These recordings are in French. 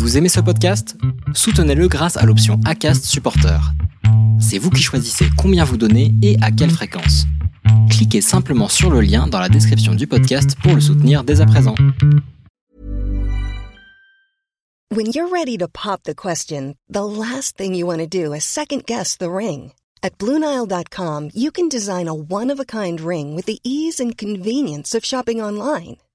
Vous aimez ce podcast? Soutenez-le grâce à l'option ACAST Supporter. C'est vous qui choisissez combien vous donnez et à quelle fréquence. Cliquez simplement sur le lien dans la description du podcast pour le soutenir dès à présent. When you're ready to pop the question, the last thing you want to do is second guess the ring. At Bluenile.com, you can design a one-of-a-kind ring with the ease and convenience of shopping online.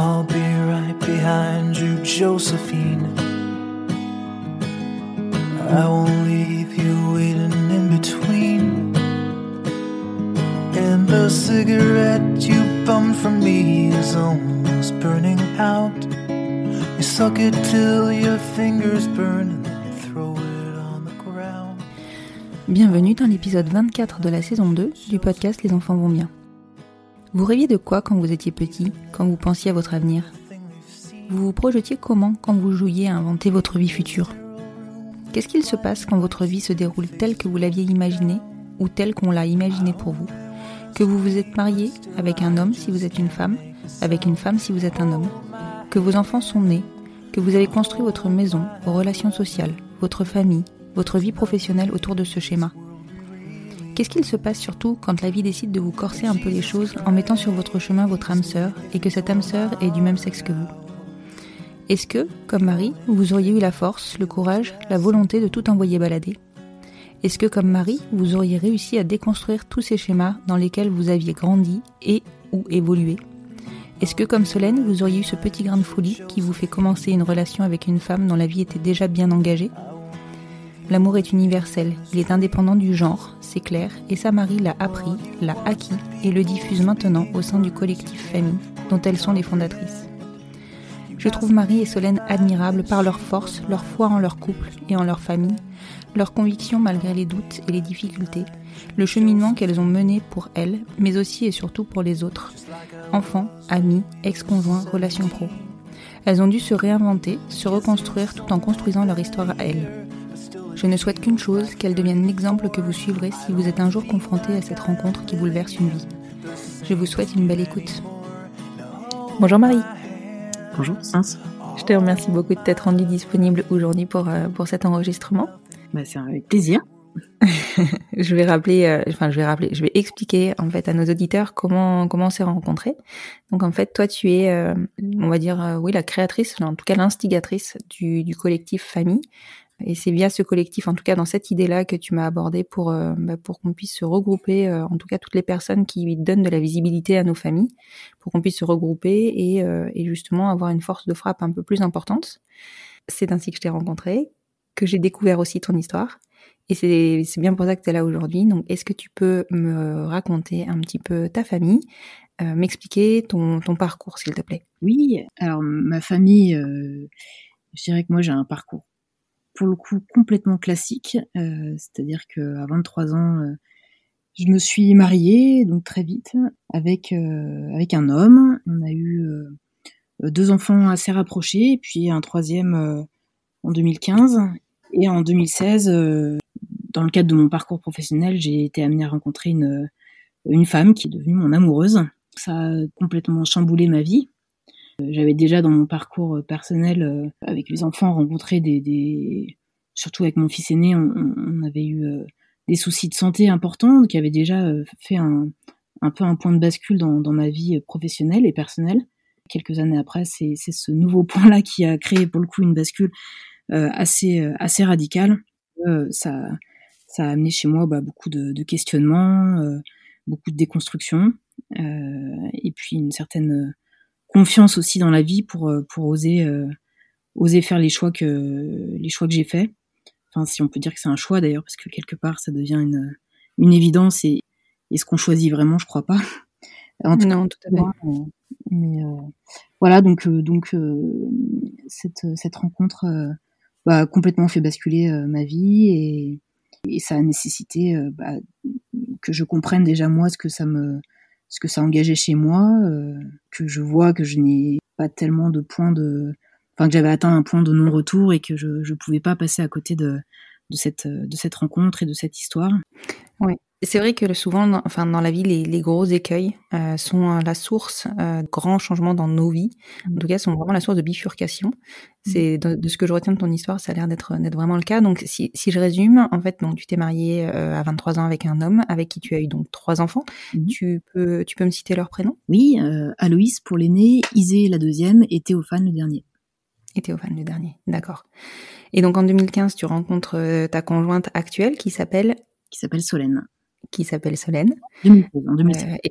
I'll be right behind you, Josephine. I won't leave you waiting in between. And the cigarette you bummed from me is almost burning out. You suck it till your fingers burn and then you throw it on the ground. Bienvenue dans l'épisode 24 de la saison 2 du podcast Les enfants vont bien. Vous rêviez de quoi quand vous étiez petit, quand vous pensiez à votre avenir? Vous vous projetiez comment quand vous jouiez à inventer votre vie future? Qu'est-ce qu'il se passe quand votre vie se déroule telle que vous l'aviez imaginée ou telle qu'on l'a imaginée pour vous? Que vous vous êtes marié avec un homme si vous êtes une femme, avec une femme si vous êtes un homme? Que vos enfants sont nés Que vous avez construit votre maison, vos relations sociales, votre famille, votre vie professionnelle autour de ce schéma? Qu'est-ce qu'il se passe surtout quand la vie décide de vous corser un peu les choses en mettant sur votre chemin votre âme sœur et que cette âme sœur est du même sexe que vous? Est-ce que, comme Marie, vous auriez eu la force, le courage, la volonté de tout envoyer balader? Est-ce que, comme Marie, vous auriez réussi à déconstruire tous ces schémas dans lesquels vous aviez grandi et ou évolué? Est-ce que, comme Solène, vous auriez eu ce petit grain de folie qui vous fait commencer une relation avec une femme dont la vie était déjà bien engagée? L'amour est universel, il est indépendant du genre, c'est clair, et sa Marie l'a appris, l'a acquis et le diffuse maintenant au sein du collectif Famille, dont elles sont les fondatrices. Je trouve Marie et Solène admirables par leur force, leur foi en leur couple et en leur famille, leur conviction malgré les doutes et les difficultés, le cheminement qu'elles ont mené pour elles, mais aussi et surtout pour les autres, enfants, amis, ex-conjoints, relations pro. Elles ont dû se réinventer, se reconstruire tout en construisant leur histoire à elles. Je ne souhaite qu'une chose, qu'elle devienne l'exemple que vous suivrez si vous êtes un jour confronté à cette rencontre qui bouleverse une vie. Je vous souhaite une belle écoute. Bonjour Marie. Bonjour, Sens. Je te remercie beaucoup de t'être rendue disponible aujourd'hui pour, euh, pour cet enregistrement. Bah, c'est avec plaisir. je vais rappeler, euh, enfin je vais rappeler, je vais expliquer en fait à nos auditeurs comment comment on s'est rencontrés. Donc en fait, toi tu es, euh, on va dire, euh, oui la créatrice, en tout cas l'instigatrice du, du collectif Famille. Et c'est via ce collectif, en tout cas dans cette idée-là, que tu m'as abordé pour euh, bah, pour qu'on puisse se regrouper, euh, en tout cas toutes les personnes qui donnent de la visibilité à nos familles, pour qu'on puisse se regrouper et, euh, et justement avoir une force de frappe un peu plus importante. C'est ainsi que je t'ai rencontré, que j'ai découvert aussi ton histoire. Et c'est bien pour ça que tu es là aujourd'hui. Donc, est-ce que tu peux me raconter un petit peu ta famille, euh, m'expliquer ton, ton parcours, s'il te plaît? Oui, alors ma famille, euh, je dirais que moi j'ai un parcours pour le coup complètement classique, euh, c'est-à-dire que à 23 ans, euh, je me suis mariée donc très vite avec euh, avec un homme. On a eu deux enfants assez rapprochés, et puis un troisième en 2015 et en 2016. euh, dans le cadre de mon parcours professionnel, j'ai été amenée à rencontrer une une femme qui est devenue mon amoureuse. Ça a complètement chamboulé ma vie. J'avais déjà dans mon parcours euh, personnel euh, avec les enfants rencontré des, des... surtout avec mon fils aîné, on, on avait eu euh, des soucis de santé importants qui avaient déjà fait un, un peu un point de bascule dans, dans ma vie professionnelle et personnelle. Quelques années après, c'est ce nouveau point-là qui a créé pour le coup une bascule euh, assez assez radicale. Euh, ça ça a amené chez moi bah, beaucoup de, de questionnements, euh, beaucoup de déconstruction, et puis une certaine confiance aussi dans la vie pour euh, pour oser euh, oser faire les choix que les choix que j'ai faits. Enfin, si on peut dire que c'est un choix d'ailleurs, parce que quelque part ça devient une une évidence et est-ce qu'on choisit vraiment Je crois pas. non, tout à fait. mais voilà, donc donc cette cette rencontre bah, complètement fait basculer ma vie et et ça a nécessité bah, que je comprenne déjà moi ce que ça me ce que ça engageait chez moi, que je vois que je n'ai pas tellement de points de enfin que j'avais atteint un point de non-retour et que je ne pouvais pas passer à côté de, de, cette, de cette rencontre et de cette histoire. Oui. C'est vrai que souvent, dans, enfin, dans la vie, les, les gros écueils euh, sont euh, la source euh, de grands changements dans nos vies. En tout cas, sont vraiment la source de bifurcation. C'est de, ce que je retiens de ton histoire, ça a l'air d'être vraiment le cas. Donc, si, si je résume, en fait, donc tu t'es mariée à 23 ans avec un homme avec qui tu as eu donc trois enfants. Mhm. Tu peux tu peux me citer leurs prénoms? Oui, Aloïs pour l'aîné, Isée la deuxième et Théophane le dernier. Et Théophane le dernier, d'accord. Et donc en 2015, tu rencontres ta conjointe actuelle qui s'appelle? Qui s'appelle Solène qui s'appelle Solène. en 2016. Euh,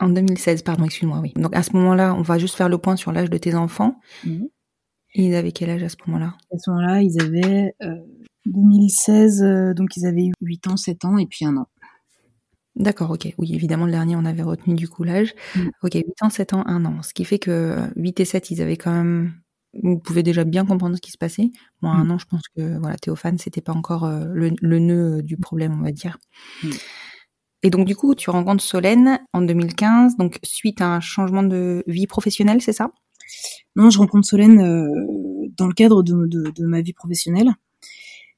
en 2016, pardon, excuse-moi, oui. Donc à ce moment-là, on va juste faire le point sur l'âge de tes enfants. Mhm. Ils avaient quel âge à ce moment-là? À ce moment-là, ils avaient 2016, euh, euh, donc ils avaient 8 ans, 7 ans et puis un an. D'accord, ok. Oui, évidemment, le dernier, on avait retenu du coup l'âge. Mhm. Ok, 8 ans, 7 ans, 1 an. Ce qui fait que 8 et 7, ils avaient quand même vous pouvez déjà bien comprendre ce qui se passait. Moi, un mm. an, je pense que voilà, Théophane, c'était pas encore euh, le, nœud euh, du problème, on va dire. Mm. Et donc, du coup, tu rencontres Solène en 2015, donc suite à un changement de vie professionnelle, c'est ça? Non, je rencontre Solène euh, dans le cadre de, ma vie professionnelle.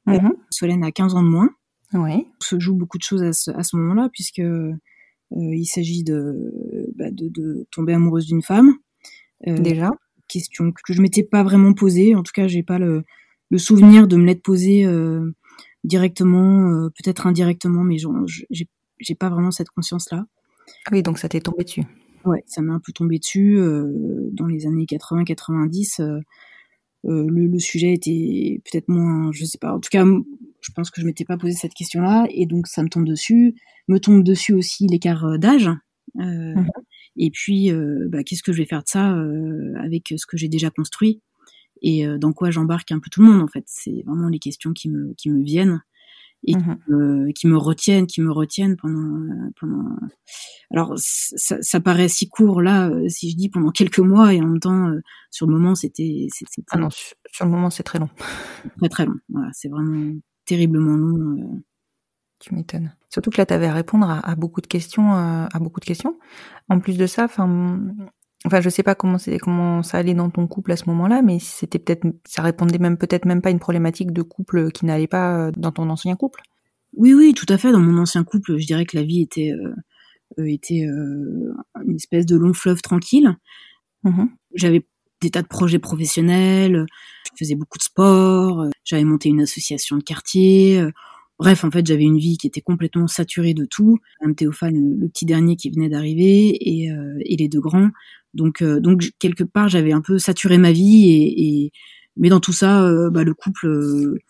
Mm-hmm. Solène a 15 ans de moins. On se joue beaucoup de choses à ce, moment-là, puisque il s'agit bah, de, de, tomber amoureuse d'une femme. Déjà question que je m'étais pas vraiment posée. En tout cas, j'ai pas le, le, souvenir de me l'être posée euh, directement, euh, peut-être indirectement, mais j'ai pas vraiment cette conscience-là. Ah oui, donc ça t'est tombé dessus. Ouais, ça m'a un peu tombé dessus euh, dans les années 80-90. Le, le, sujet était peut-être moins, je sais pas. En tout cas, je pense que je m'étais pas posé cette question-là, et donc ça me tombe dessus. Me tombe dessus aussi l'écart d'âge. Mmh et puis, euh, bah, qu'est-ce que je vais faire de ça euh, avec ce que j'ai déjà construit et euh, dans quoi j'embarque un peu tout le monde en fait. C'est vraiment les questions qui me qui me viennent et qui, mmh me, qui, me, retiennent, qui me retiennent pendant pendant. Alors ça, ça paraît si court là, si je dis pendant quelques mois et en même temps sur le moment c'était. Ah non, sur le moment c'est très long. Très très long. Voilà, c'est vraiment terriblement long. Tu m'étonnes. Surtout que là, tu avais à répondre à, beaucoup de questions, euh, à beaucoup de questions. En plus de ça, enfin, enfin, je sais pas comment c'est, comment ça allait dans ton couple à ce moment-là, mais c'était peut-être, ça répondait même peut-être même pas à une problématique de couple qui n'allait pas euh, dans ton ancien couple. Oui, oui, tout à fait. Dans mon ancien couple, je dirais que la vie était, euh, était une espèce de long fleuve tranquille. Mmh J'avais des tas de projets professionnels, je faisais beaucoup de sport, j'avais monté une association de quartier Bref, en fait, j'avais une vie qui était complètement saturée de tout. Un Théophane, le, petit dernier qui venait d'arriver, et, euh, les deux grands. Donc, euh, donc quelque part, j'avais un peu saturé ma vie, et, mais dans tout ça, euh, bah, le couple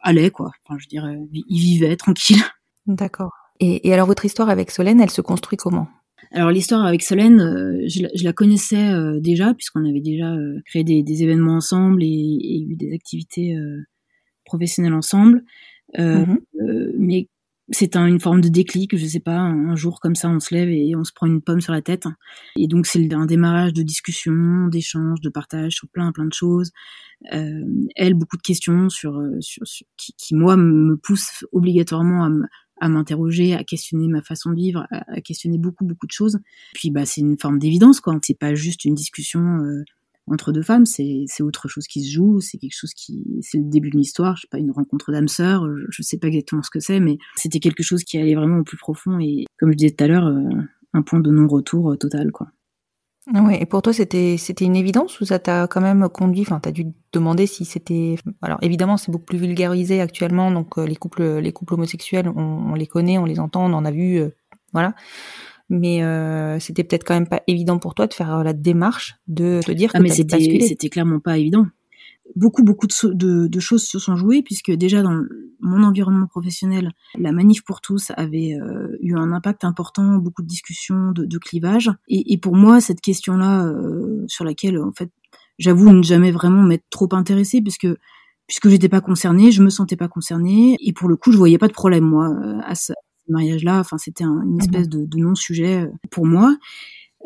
allait, quoi. Enfin, je dirais, il vivait tranquille. D'accord. Et, alors, votre histoire avec Solène, elle se construit comment? Alors l'histoire avec Solène, je, la connaissais déjà puisqu'on avait déjà créé des, événements ensemble et, et, eu des activités professionnelles ensemble. Euh, euh, mais c'est une forme de déclic, je sais pas, un jour comme ça on se lève et on se prend une pomme sur la tête. Et donc c'est un démarrage de discussion, d'échange, de partage sur plein plein de choses. Euh, elle, beaucoup de questions sur, sur, qui, qui, moi me poussent obligatoirement à m'interroger, à questionner ma façon de vivre, à, questionner beaucoup beaucoup de choses. Puis bah c'est une forme d'évidence quoi. C'est pas juste une discussion euh, entre deux femmes, c'est autre chose qui se joue, c'est quelque chose qui, c'est le début d'une histoire, je sais pas, une rencontre d'âme sœur, je, je, sais pas exactement ce que c'est, mais c'était quelque chose qui allait vraiment au plus profond et, comme je disais tout à l'heure, euh, un point de non-retour euh, total, quoi. Oui, et pour toi, c'était c'était une évidence ou ça t'a quand même conduit, enfin, t'as dû demander si c'était. Alors évidemment, c'est beaucoup plus vulgarisé actuellement, donc euh, les couples les couples homosexuels, on, les connaît, on les entend, on en a vu, voilà mais euh, c'était peut-être quand même pas évident pour toi de faire la démarche de te dire ah, que mais c'était c'était clairement pas évident. Beaucoup beaucoup de, de, choses se sont jouées puisque déjà dans mon environnement professionnel la manif pour tous avait euh, eu un impact important beaucoup de discussions de, de clivage et, et, pour moi cette question là euh, sur laquelle en fait j'avoue ne jamais vraiment m'être trop intéressée puisque puisque j'étais pas concernée je me sentais pas concernée et pour le coup je voyais pas de problème moi à, ces mariages-là. Enfin, c'était une espèce de, de non-sujet pour moi.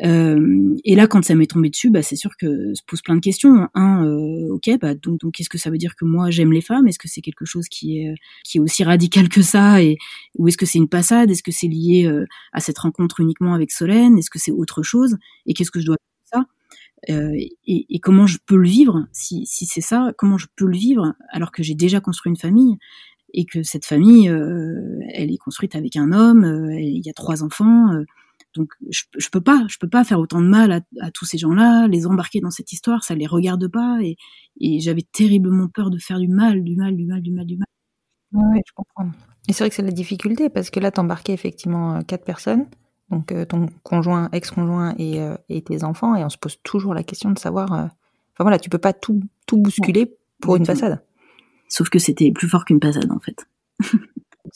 Euh, et là, quand ça m'est tombé dessus, bah, c'est sûr que se pose plein de questions. Un, euh, ok, bah, donc, donc qu'est-ce que ça veut dire que moi j'aime les femmes? Est-ce que c'est quelque chose qui est qui est aussi radical que ça? Et ou est-ce que c'est une passade? Est-ce que c'est lié euh, à cette rencontre uniquement avec Solène? Est-ce que c'est autre chose? Et qu'est-ce que je dois faire ça? Euh, et, et, comment je peux le vivre si, si c'est ça Comment je peux le vivre alors que j'ai déjà construit une famille? Et que cette famille, elle est construite avec un homme, il y a trois enfants donc je, je peux pas, je peux pas faire autant de mal à, tous ces gens-là, les embarquer dans cette histoire, ça les regarde pas et, j'avais terriblement peur de faire du mal, du mal, du mal, du mal, du mal. Oui, je comprends. Et c'est vrai que c'est la difficulté parce que là t'embarquais effectivement euh, quatre personnes, donc euh, ton conjoint, ex-conjoint euh, et, tes enfants, et on se pose toujours la question de savoir. Enfin voilà, tu peux pas tout tout bousculer pour une passade. Sauf que c'était plus fort qu'une passade en fait.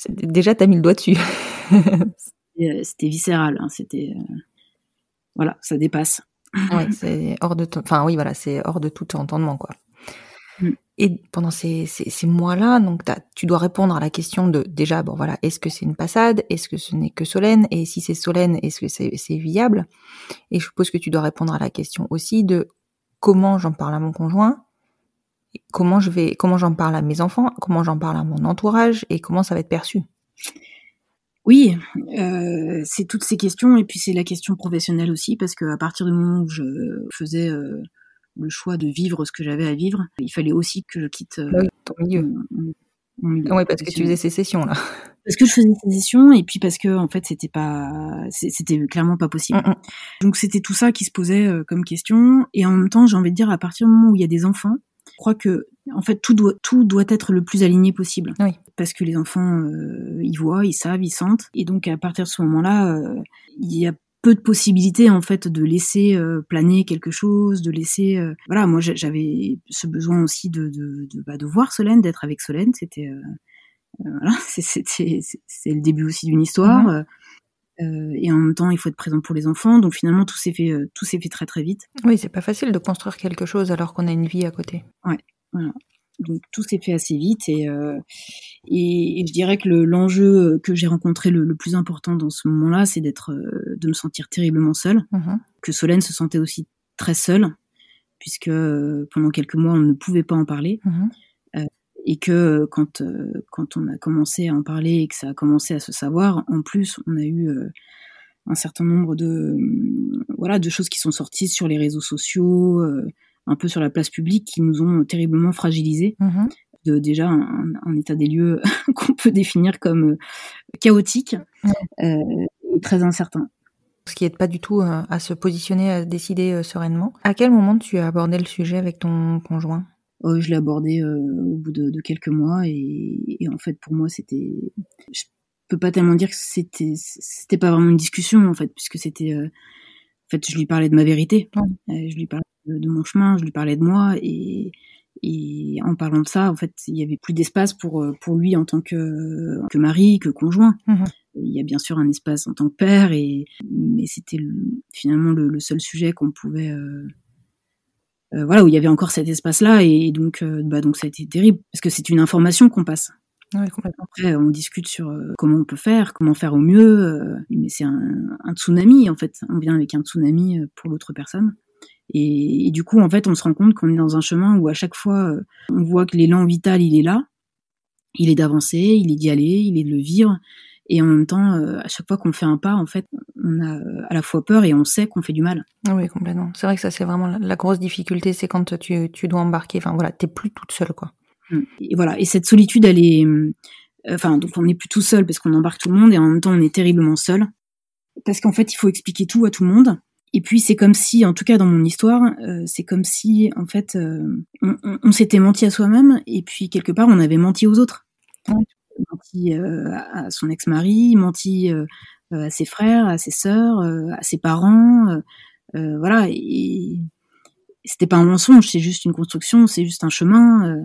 Déjà, t'as mis le doigt dessus. Euh, c'était viscéral. Hein, c'était euh, voilà, ça dépasse. Ouais, c'est hors de, enfin oui, voilà, c'est hors de tout entendement quoi. Mm. Et pendant ces, ces, mois-là, donc tu dois répondre à la question de déjà, bon voilà, est-ce que c'est une passade, est-ce que ce n'est que Solène, et si c'est Solène, est-ce que c'est viable? Et je suppose que tu dois répondre à la question aussi de comment j'en parle à mon conjoint, comment je vais, comment j'en parle à mes enfants, comment j'en parle à mon entourage, et comment ça va être perçu? Oui, euh, c'est toutes ces questions et puis c'est la question professionnelle aussi parce qu'à partir du moment où je faisais euh, le choix de vivre ce que j'avais à vivre, il fallait aussi que je quitte euh, oui, ton milieu. oui, parce que tu faisais ces sessions là. Parce que je faisais ces sessions et puis parce que en fait c'était pas, c'était clairement pas possible. Mm, mm. Donc c'était tout ça qui se posait comme question et en même temps j'ai envie de dire à partir du moment où il y a des enfants, je crois que en fait tout doit tout doit être le plus aligné possible. Oui. Parce que les enfants euh, ils voient, ils savent, ils sentent et donc à partir de ce moment-là, euh, il y a peu de possibilités en fait de laisser euh, planer quelque chose, de laisser euh, voilà, moi j'avais ce besoin aussi de de de, bah, de voir Solène, d'être avec Solène, c'était euh, voilà, c'est c'est le début aussi d'une histoire. Mhm. Euh, et en même temps, il faut être présent pour les enfants. Donc finalement, tout s'est fait, euh, tout s'est fait très très vite. Oui, c'est pas facile de construire quelque chose alors qu'on a une vie à côté. Ouais, voilà. Donc tout s'est fait assez vite et, euh, et, je dirais que l'enjeu que j'ai rencontré le, plus important dans ce moment-là, c'est d'être, de me sentir terriblement seule. Mmh que Solène se sentait aussi très seule puisque pendant quelques mois on ne pouvait pas en parler. Mmh et que quand euh, quand on a commencé à en parler et que ça a commencé à se savoir, en plus on a eu euh, un certain nombre de euh, voilà de choses qui sont sorties sur les réseaux sociaux, un peu sur la place publique, qui nous ont terriblement fragilisés. Mmh de déjà un, état des lieux qu'on peut définir comme chaotique et très incertain. Ce qui n'aide pas du tout à se positionner, à décider sereinement. À quel moment tu as abordé le sujet avec ton conjoint? Euh, je l'ai abordé euh, au bout de, de, quelques mois et, et, en fait pour moi c'était je peux pas tellement dire que c'était c'était pas vraiment une discussion en fait puisque c'était euh, en fait je lui parlais de ma vérité. Je lui parlais de, mon chemin je lui parlais de moi et et en parlant de ça en fait il y avait plus d'espace pour pour lui en tant que que mari que conjoint. Mmh il y a bien sûr un espace en tant que père et mais c'était finalement le, le, seul sujet qu'on pouvait euh, voilà où il y avait encore cet espace-là et, donc euh, bah donc ça a été terrible parce que c'est une information qu'on passe. Oui, complètement. Après, on discute sur euh, comment on peut faire, comment faire au mieux, mais c'est un, un, tsunami en fait. On vient avec un tsunami pour l'autre personne. Et, et, du coup, en fait, on se rend compte qu'on est dans un chemin où à chaque fois, on voit que l'élan vital, il est là, il est d'avancer, il est d'y aller, il est de le vivre. Et en même temps, euh, à chaque fois qu'on fait un pas, en fait, on a euh, à la fois peur et on sait qu'on fait du mal. Ah oui, complètement. C'est vrai que ça, c'est vraiment la, grosse difficulté, c'est quand tu, tu dois embarquer. Enfin voilà, t'es plus toute seule, quoi. Mmh. Et voilà. Et cette solitude, elle est, euh, enfin, donc on n'est plus tout seul parce qu'on embarque tout le monde et en même temps, on est terriblement seul parce qu'en fait, il faut expliquer tout à tout le monde. Et puis c'est comme si, en tout cas dans mon histoire, c'est comme si en fait on, on, s'était menti à soi-même et puis quelque part on avait menti aux autres menti euh, à son ex-mari, menti euh, à ses frères, à ses sœurs, euh, à ses parents, voilà. Et c'était pas un mensonge, c'est juste une construction, c'est juste un chemin.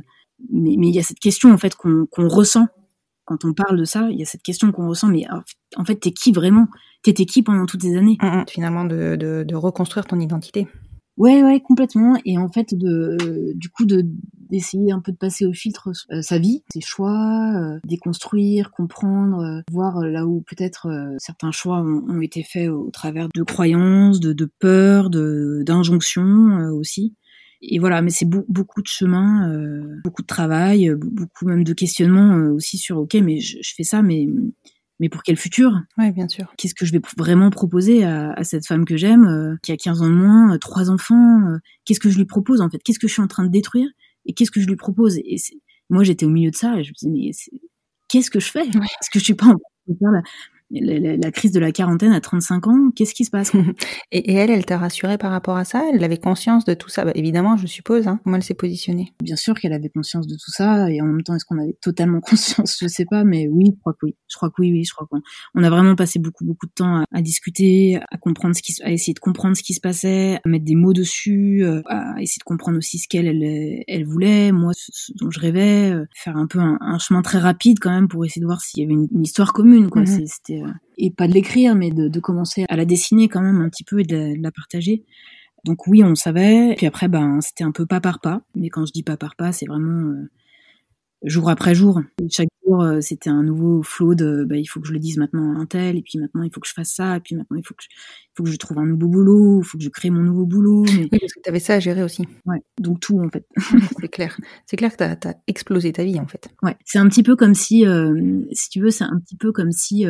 mais il y a cette question en fait qu'on ressent quand on parle de ça. Il y a cette question qu'on ressent, mais en fait, t'es qui vraiment? T'étais qui pendant toutes ces années? Mmh, mmh. Finalement, de, reconstruire ton identité. Ouais, ouais, complètement. Et en fait, de, du coup, de d'essayer un peu de passer au filtre euh, sa vie, ses choix, euh, déconstruire, comprendre, euh, voir là où peut-être certains choix ont, été faits au, travers de croyances, de, de peurs, de d'injonctions aussi. Et voilà, mais c'est beaucoup de chemin, beaucoup de travail, beaucoup même de questionnements aussi sur ok, mais je, je fais ça, mais mais pour quel futur? Oui, bien sûr. Qu'est-ce que je vais vraiment proposer à, à cette femme que j'aime, euh, qui a 15 ans de moins, euh, trois enfants euh, Qu'est-ce que je lui propose en fait? Qu'est-ce que je suis en train de détruire? Et qu'est-ce que je lui propose? Et moi, j'étais au milieu de ça et je me disais, mais qu'est-ce que je fais? Est-ce que je suis pas en train de faire la, la, crise de la quarantaine à 35 ans, qu'est-ce qui se passe et, elle, elle t'a rassuré par rapport à ça? Elle avait conscience de tout ça? Bah, Évidemment, je suppose. Hein. Comment elle s'est positionnée Bien sûr qu'elle avait conscience de tout ça, et en même temps, est-ce qu'on avait totalement conscience? Je sais pas, mais oui, je crois que oui. Je crois que oui, oui, je crois qu'on on a vraiment passé beaucoup, beaucoup de temps à, discuter, à comprendre ce qui, à essayer de comprendre ce qui se passait, à mettre des mots dessus, euh, à essayer de comprendre aussi ce qu'elle, elle, elle voulait, moi, ce, dont je rêvais, euh, faire un peu un, chemin très rapide quand même pour essayer de voir s'il y avait une, histoire commune, quoi. Mhm. C'était euh, et pas de l'écrire, mais de, de, commencer à la dessiner quand même un petit peu et de, la partager. Donc oui, on savait. Puis après, ben c'était un peu pas par pas. Mais quand je dis pas par pas, c'est vraiment euh, jour après jour. Chaque jour, euh, c'était un nouveau flot de, bah, il faut que je le dise maintenant à un tel, et puis maintenant il faut que je fasse ça, et puis maintenant il faut que je, il faut que je trouve un nouveau boulot, il faut que je crée mon nouveau boulot. Oui, parce que tu avais ça à gérer aussi. Ouais, donc tout en fait. c'est clair. C'est clair que tu as, explosé ta vie en fait. Ouais, c'est un petit peu comme si, euh, si tu veux, c'est un petit peu comme si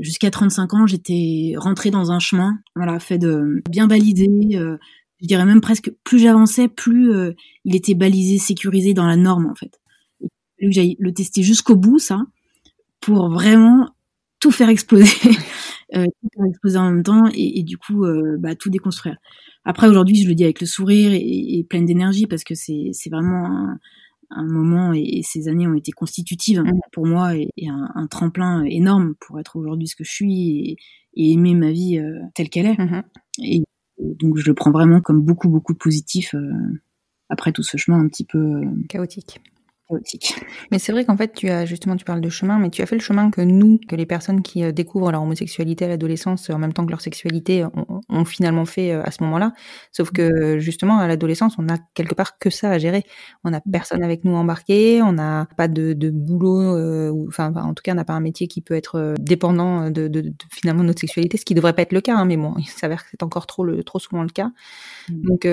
jusqu'à 35 ans, j'étais rentrée dans un chemin, voilà, fait de bien balisé. Euh, je dirais même presque plus j'avançais, plus euh, il était balisé, sécurisé dans la norme en fait. Il j'aille le tester jusqu'au bout, ça, pour vraiment tout faire exploser, tout faire exploser en même temps et, du coup, bah, tout déconstruire. Après aujourd'hui, je le dis avec le sourire et, et pleine d'énergie parce que c'est vraiment un, un moment et, ces années ont été constitutives mmh. pour moi et, un, tremplin énorme pour être aujourd'hui ce que je suis et, aimer ma vie euh, telle qu'elle est. Et, donc je le prends vraiment comme beaucoup beaucoup de positif euh, après tout ce chemin un petit peu euh, chaotique. Mais c'est vrai qu'en fait, tu as justement, tu parles de chemin, mais tu as fait le chemin que nous, que les personnes qui euh, découvrent leur homosexualité à l'adolescence en même temps que leur sexualité ont, finalement fait euh, à ce moment-là. Sauf que justement, à l'adolescence, on a quelque part que ça à gérer. On n'a personne avec nous embarqué, on n'a pas de, de boulot, euh, ou, enfin, en tout cas, on n'a pas un métier qui peut être dépendant de, de, de, finalement notre sexualité, ce qui devrait pas être le cas, hein, mais bon, il s'avère que c'est encore trop, le, trop souvent le cas. Mmh. Donc,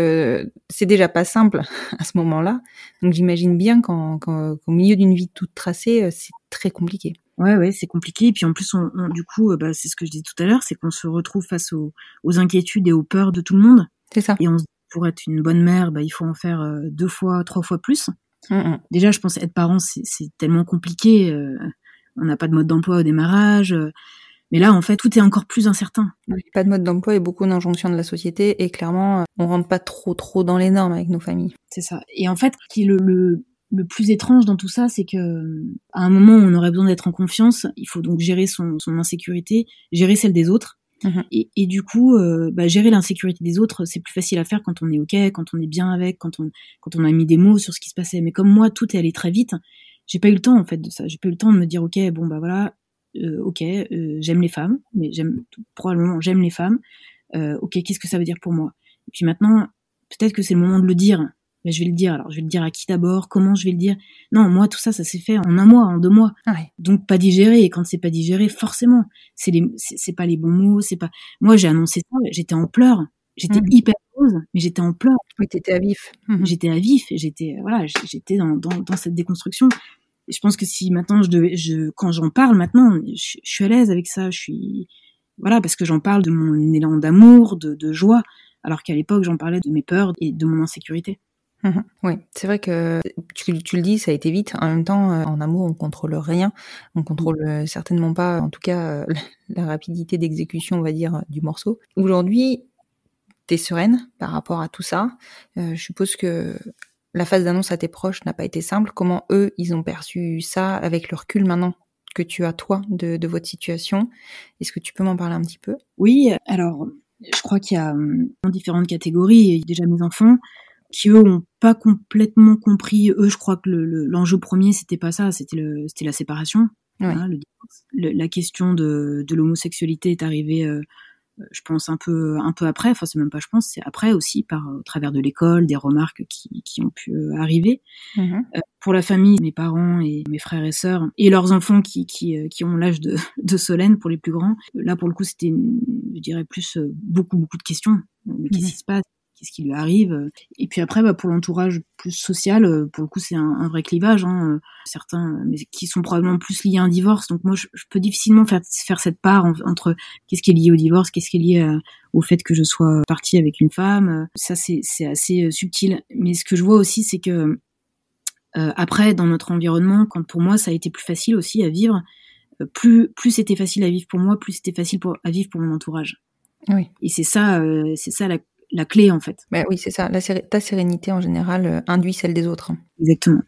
c'est déjà pas simple à ce moment-là. Donc, j'imagine bien qu'au milieu d'une vie toute tracée, euh, c'est très compliqué. Ouais, ouais, c'est compliqué. Et puis en plus, on, du coup, euh, bah, c'est ce que je disais tout à l'heure, c'est qu'on se retrouve face aux, inquiétudes et aux peurs de tout le monde. C'est ça. Et on se dit, pour être une bonne mère, bah, il faut en faire euh, deux fois, trois fois plus. Mm, mm. Déjà, je pense être parent, c'est tellement compliqué. on n'a pas de mode d'emploi au démarrage. Mais là, en fait, tout est encore plus incertain. Pas de mode d'emploi et beaucoup d'injonctions de la société. Et clairement, on rentre pas trop, trop dans les normes avec nos familles. C'est ça. Et en fait, qui le, le, le plus étrange dans tout ça, c'est que à un moment où on aurait besoin d'être en confiance, il faut donc gérer son, son insécurité, gérer celle des autres. Mhm. Et, et, du coup, euh, bah, gérer l'insécurité des autres, c'est plus facile à faire quand on est ok, quand on est bien avec, quand on quand on a mis des mots sur ce qui se passait. Mais comme moi, tout est allé très vite, j'ai pas eu le temps en fait de ça. J'ai pas eu le temps de me dire ok, bon bah voilà, euh, ok, euh, j'aime les femmes, mais j'aime probablement j'aime les femmes. Euh, ok, qu'est-ce que ça veut dire pour moi? Et puis maintenant, peut-être que c'est le moment de le dire mais je vais le dire. Alors, je vais le dire à qui d'abord Comment je vais le dire? Non, moi, tout ça, ça s'est fait en un mois, en deux mois. Ah Donc, pas digéré. Et quand c'est pas digéré, forcément, c'est les, c'est pas les bons mots. C'est pas. Moi, j'ai annoncé ça. J'étais en pleurs. J'étais mmh. hyper heureuse, mais j'étais en pleurs. Oui, t'étais à vif. Mmh. J'étais à vif. J'étais, voilà, j'étais dans, dans, dans cette déconstruction. Et je pense que si maintenant je devais, je, quand j'en parle maintenant, je, je suis à l'aise avec ça. Je suis, voilà, parce que j'en parle de mon élan d'amour, de, de joie, alors qu'à l'époque, j'en parlais de mes peurs et de mon insécurité. Mhm. oui, c'est vrai que tu, le dis, ça a été vite. En même temps, euh, en amour, on contrôle rien. On contrôle euh, certainement pas, en tout cas, euh, la rapidité d'exécution, on va dire, du morceau. Aujourd'hui, t'es sereine par rapport à tout ça. je suppose que la phase d'annonce à tes proches n'a pas été simple. Comment eux, ils ont perçu ça avec le recul maintenant que tu as toi de, de votre situation? Est-ce que tu peux m'en parler un petit peu? Oui, alors je crois qu'il y a hum, différentes catégories. Déjà mes enfants, qui eux ont pas complètement compris. Eux, je crois que l'enjeu le, premier c'était pas ça, c'était le, c'était la séparation. Hein, le, la question de, de l'homosexualité est arrivée euh, je pense un peu un peu après, enfin c'est même pas je pense, c'est après aussi par au travers de l'école, des remarques qui, qui ont pu euh, arriver. Mhm. Euh, pour la famille, mes parents et mes frères et sœurs et leurs enfants qui qui, qui ont l'âge de, de Solène pour les plus grands. Là pour le coup c'était je dirais plus beaucoup beaucoup de questions. Mais qu'est-ce Mhm. qui se passe? Qu'est-ce qui lui arrive Et puis après bah, pour l'entourage plus social, euh, pour le coup c'est un, un vrai clivage. Hein. Certains mais qui sont probablement plus liés à un divorce. Donc moi je, je peux difficilement faire faire cette part en- entre qu'est-ce qui est lié au divorce, qu'est-ce qui est lié à- au fait que je sois partie avec une femme. Ça, c'est assez euh, subtil. Mais ce que je vois aussi, c'est que euh, après, dans notre environnement, quand pour moi, ça a été plus facile aussi à vivre, euh, plus plus c'était facile à vivre pour moi, plus c'était facile pour, à vivre pour mon entourage. Oui. Et c'est ça, euh, c'est ça la, la clé en fait. Bah oui, c'est ça. La ta sérénité en général euh, induit celle des autres. hein. Exactement.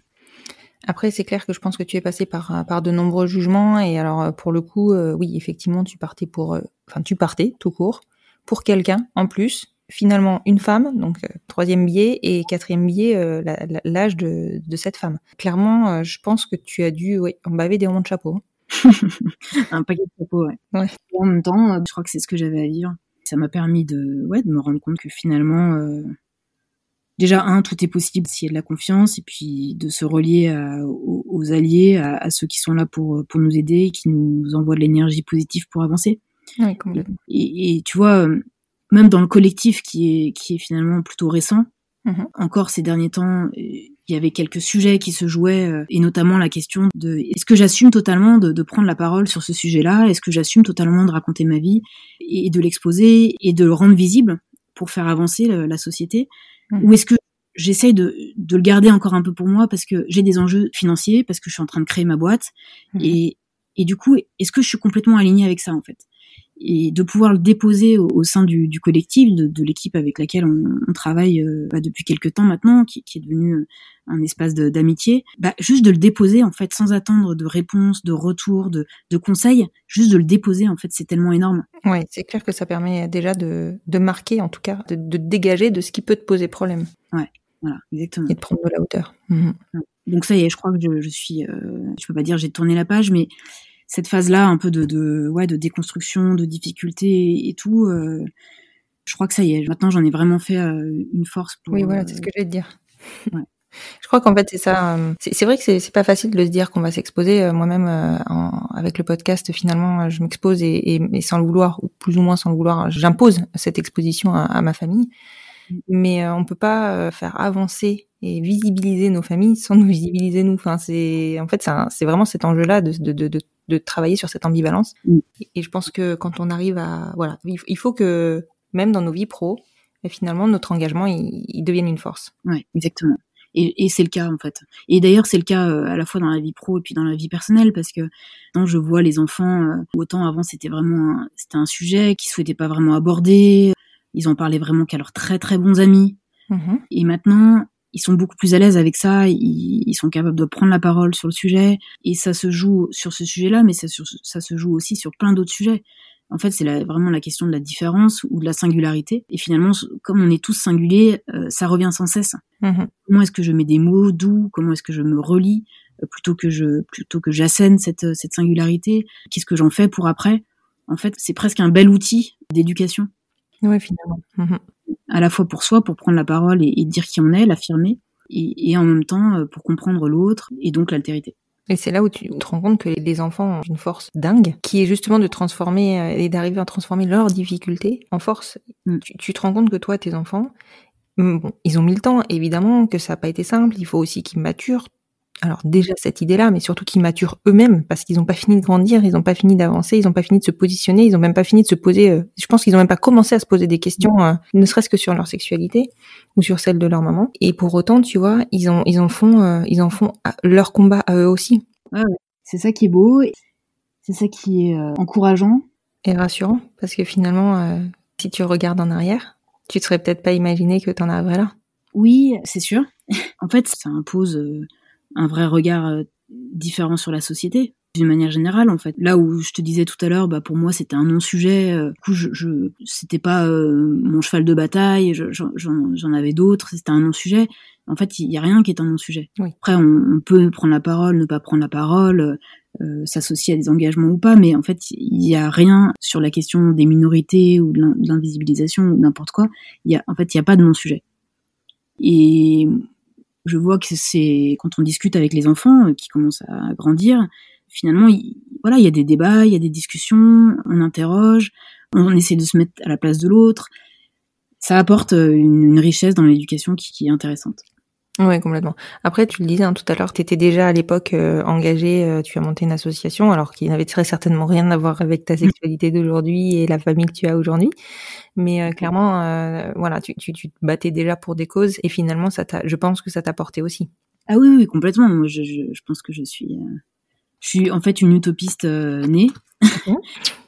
Après, c'est clair que je pense que tu es passé par, par de nombreux jugements et alors euh, pour le coup, euh, oui, effectivement, tu partais pour, euh, enfin, tu partais tout court pour quelqu'un en plus. Finalement, une femme, donc euh, troisième biais et quatrième biais, euh, l'âge de, de cette femme. Clairement, euh, je pense que tu as dû, oui, en baver des ronds de chapeau. un paquet de propos, ouais. Ouais. En même temps, euh, je crois que c'est ce que j'avais à vivre. Ça m'a permis de, ouais, de me rendre compte que finalement, euh, déjà, un, tout est possible s'il y a de la confiance, et puis de se relier à- aux, aux alliés, à, à ceux qui sont là pour, pour nous aider, qui nous envoient de l'énergie positive pour avancer. Oui, complètement. Et, et tu vois, euh, même dans le collectif qui est, qui est finalement plutôt récent, Mhm. encore ces derniers temps, euh, il y avait quelques sujets qui se jouaient, euh, et notamment la question de est-ce que j'assume totalement de, de prendre la parole sur ce sujet-là? Est-ce que j'assume totalement de raconter ma vie et de l'exposer et de le rendre visible pour faire avancer la société? Mhm. Ou est-ce que j'essaye de, de le garder encore un peu pour moi parce que j'ai des enjeux financiers, parce que je suis en train de créer ma boîte? Mhm. et, et du coup, est-ce que je suis complètement alignée avec ça en fait? Et de pouvoir le déposer au, au sein du, du collectif, de, de l'équipe avec laquelle on, on travaille euh, bah, depuis quelques temps maintenant, qui, qui est devenu euh, un espace d'amitié, bah, juste de le déposer en fait sans attendre de réponse, de retour, de, de conseils, juste de le déposer en fait, c'est tellement énorme. Oui, c'est clair que ça permet déjà de, de marquer, en tout cas, de, de dégager de ce qui peut te poser problème Voilà, exactement. et de prendre de la hauteur. Mhm. Donc ça y est, je crois que je, je suis, euh, je peux pas dire j'ai tourné la page, mais cette phase-là, un peu de, de, ouais, de déconstruction, de difficulté et, tout, euh, je crois que ça y est. Maintenant, j'en ai vraiment fait euh, une force pour. Oui, voilà, euh, c'est ce que je vais te dire. Ouais. Je crois qu'en fait, c'est ça. euh, C'est vrai que c'est pas facile de se dire qu'on va s'exposer. Moi-même, avec le podcast, finalement, je m'expose et, et, et sans le vouloir, ou plus ou moins sans le vouloir, j'impose cette exposition à, à ma famille. Mais euh, on peut pas faire avancer et visibiliser nos familles sans nous visibiliser nous. Enfin, c'est en fait, c'est vraiment cet enjeu-là de, de, de, de, de travailler sur cette ambivalence. Mm. Et, je pense que quand on arrive à, voilà, il faut que même dans nos vies pro, et finalement, notre engagement, il, il devienne une force. Ouais, exactement. Et, et c'est le cas en fait. Et d'ailleurs, c'est le cas euh, à la fois dans la vie pro et puis dans la vie personnelle parce que quand je vois les enfants, euh, autant avant c'était vraiment c'était un sujet qu'ils souhaitaient pas vraiment aborder. Ils en parlaient vraiment qu'à leurs très très bons amis. Mhm. Et maintenant, ils sont beaucoup plus à l'aise avec ça. Ils, ils sont capables de prendre la parole sur le sujet. Et ça se joue sur ce sujet-là, mais ça, sur- ça se joue aussi sur plein d'autres sujets. En fait, c'est vraiment la question de la différence ou de la singularité. Et finalement, comme on est tous singuliers, euh, ça revient sans cesse. Mhm. Comment est-ce que je mets des mots doux? Comment est-ce que je me relis? Euh, plutôt que je plutôt que j'assène cette cette singularité Qu'est-ce que j'en fais pour après? En fait, c'est presque un bel outil d'éducation Oui, finalement. Mhm. À la fois pour soi, pour prendre la parole et, et dire qui on est, l'affirmer, et, et en même temps euh, pour comprendre l'autre et donc l'altérité. Et c'est là où tu te rends compte que les enfants ont une force dingue, qui est justement de transformer euh, et d'arriver à transformer leurs difficultés en force. Mm. Tu, tu te rends compte que toi, tes enfants, hum, bon, ils ont mis le temps, évidemment, que ça n'a pas été simple. Il faut aussi qu'ils maturent. Alors déjà cette idée-là, mais surtout qu'ils maturent eux-mêmes, parce qu'ils n'ont pas fini de grandir, ils n'ont pas fini d'avancer, ils n'ont pas fini de se positionner, ils n'ont même pas fini de se poser. euh, je pense qu'ils n'ont même pas commencé à se poser des questions, euh, ne serait-ce que sur leur sexualité ou sur celle de leur maman. Et pour autant, tu vois, ils en, ils en font, euh, ils en font à- leur combat à eux aussi. C'est ça qui est beau, c'est ça qui est euh, encourageant. et rassurant parce que finalement, euh, si tu regardes en arrière, tu te serais peut-être pas imaginé que t'en arriverais là. Oui, c'est sûr. en fait, ça impose euh, un vrai regard euh, différent sur la société. d'une manière générale en fait. Là où je te disais tout à l'heure, bah pour moi c'était un non-sujet. Euh, du coup, je, je c'était pas euh, mon cheval de bataille. J'en avais d'autres. C'était un non-sujet. En fait, il y a rien qui est un non-sujet. Après, on, on, peut prendre la parole, ne pas prendre la parole, euh, s'associer à des engagements ou pas, mais en fait, il y a rien sur la question des minorités ou de l'invisibilisation ou n'importe quoi. Il y a, en fait, il y a pas de non-sujet. Et je vois que c'est quand on discute avec les enfants qui commencent à grandir, finalement, il, voilà, il y a des débats, il y a des discussions, on interroge, on essaie de se mettre à la place de l'autre. Ça apporte une, richesse dans l'éducation qui, est intéressante. Oui, complètement. Après, tu le disais hein, tout à l'heure, tu étais déjà à l'époque euh, engagée, euh, tu as monté une association, alors qui n'avait très certainement rien à voir avec ta mm. sexualité d'aujourd'hui et la famille que tu as aujourd'hui. Mais euh, clairement, voilà, tu, tu, tu, te battais déjà pour des causes et finalement, ça je pense que ça t'a porté aussi. Ah oui, oui, complètement. Moi, je, je, je pense que je suis je suis en fait une utopiste euh, née. Euh,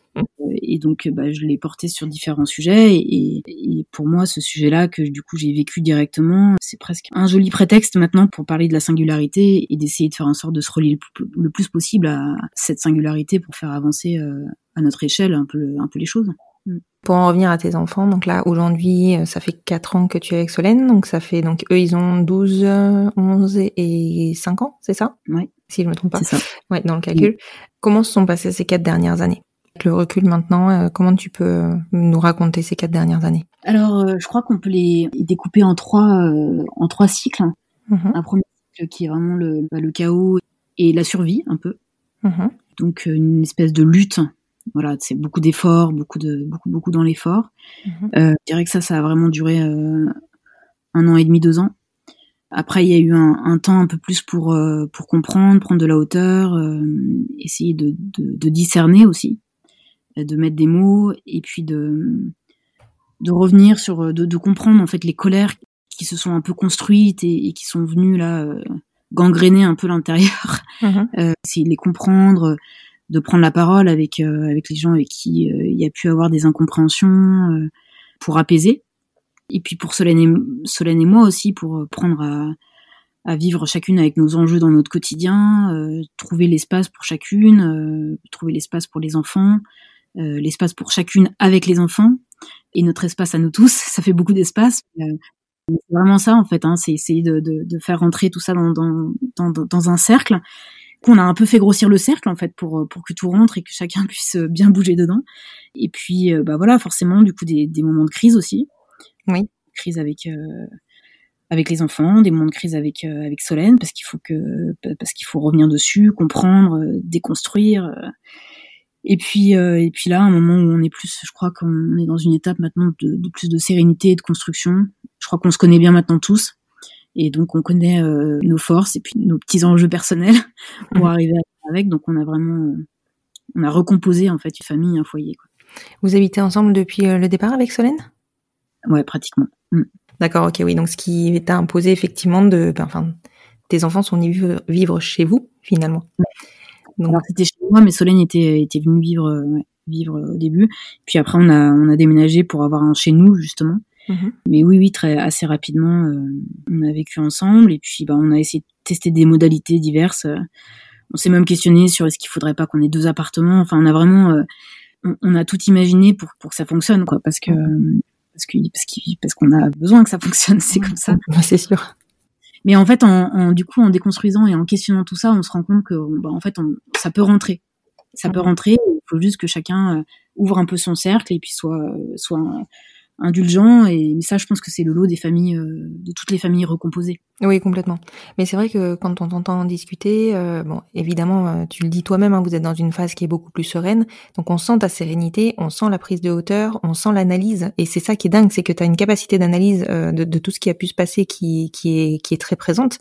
et donc, bah, je l'ai porté sur différents sujets. Et, et pour moi, ce sujet-là, que du coup j'ai vécu directement, c'est presque un joli prétexte maintenant pour parler de la singularité et d'essayer de faire en sorte de se relier le plus, possible à cette singularité pour faire avancer euh, à notre échelle un peu, un peu les choses. Mm. Pour en revenir à tes enfants, donc là aujourd'hui, euh, ça fait 4 ans que tu es avec Solène, donc ça fait donc eux ils ont 12, 11 et 5 ans, c'est ça? Oui. Si je me trompe pas. C'est ça. Ouais, dans le calcul. Comment se sont passées ces quatre dernières années? Le recul maintenant, euh, comment tu peux euh, nous raconter ces quatre dernières années? Alors, je crois qu'on peut les découper en trois en trois cycles. Mm-hmm. Un premier cycle qui est vraiment le, bah, le chaos et la survie un peu. Mm-hmm. Donc une espèce de lutte voilà, c'est beaucoup d'efforts, beaucoup de beaucoup beaucoup dans l'effort. Mhm. Euh, je dirais que ça, ça a vraiment duré euh, un an et demi, deux ans. Après, il y a eu un, temps un peu plus pour euh, pour comprendre, prendre de la hauteur, essayer de, de, discerner aussi, de mettre des mots et puis de de revenir sur de, de comprendre en fait les colères qui se sont un peu construites et, qui sont venues là gangréner un peu l'intérieur. Essayer de les comprendre de prendre la parole avec euh, avec les gens avec qui euh, il y a pu avoir des incompréhensions euh, pour apaiser et puis pour Solène et, Solène et moi aussi pour prendre à, à vivre chacune avec nos enjeux dans notre quotidien, trouver l'espace pour chacune, trouver l'espace pour les enfants, l'espace pour chacune avec les enfants et notre espace à nous tous. Ça fait beaucoup d'espace. c'est vraiment ça en fait, hein, c'est essayer de, de, de, faire rentrer tout ça dans, dans, dans, dans un cercle qu'on a un peu fait grossir le cercle en fait pour euh, pour que tout rentre et que chacun puisse euh, bien bouger dedans. Et puis euh, bah voilà, forcément du coup des, des moments de crise aussi. Oui. Crise avec avec les enfants, des moments de crise avec avec Solène parce qu'il faut que parce qu'il faut revenir dessus, comprendre, déconstruire. Et puis et puis là un moment où on est plus, je crois qu'on est dans une étape maintenant de, de plus de sérénité et de construction. Je crois qu'on se connaît bien maintenant tous et donc on connaît euh, nos forces et puis nos petits enjeux personnels pour mhm. arriver avec. Donc on a vraiment, euh, on a recomposé en fait une famille, un foyer. Quoi. Vous habitez ensemble depuis euh, le départ avec Solène? Ouais, pratiquement. Mm. D'accord, ok, oui. Donc ce qui t'a imposé effectivement de, ben, enfin, tes enfants sont venus vivre, chez vous finalement. Donc c'était chez moi, mais Solène était était venue vivre vivre au début. Puis après on a on a déménagé pour avoir un chez nous justement. Mhm. Mais oui, oui, très assez rapidement, euh, on a vécu ensemble et puis bah, on a essayé de tester des modalités diverses. On s'est même questionné sur est-ce qu'il faudrait pas qu'on ait deux appartements. Enfin, on a vraiment, euh, on, a tout imaginé pour pour que ça fonctionne, quoi, parce que parce que parce parce qu'on a besoin que ça fonctionne, c'est comme ça. C'est sûr. Mais en fait, en, du coup, en déconstruisant et en questionnant tout ça, on se rend compte que, bah, en fait, ça peut rentrer. Ça peut rentrer. Il faut juste que chacun euh, ouvre un peu son cercle et puis soit soit indulgent et mais ça je pense que c'est le lot des familles euh, de toutes les familles recomposées. Oui complètement. Mais c'est vrai que quand on t'entend discuter euh, bon évidemment euh, tu le dis toi-même hein, vous êtes dans une phase qui est beaucoup plus sereine. Donc on sent ta sérénité on sent la prise de hauteur on sent l'analyse. Et c'est ça qui est dingue c'est que tu as une capacité d'analyse de, de, tout ce qui a pu se passer qui, qui est qui est très présente.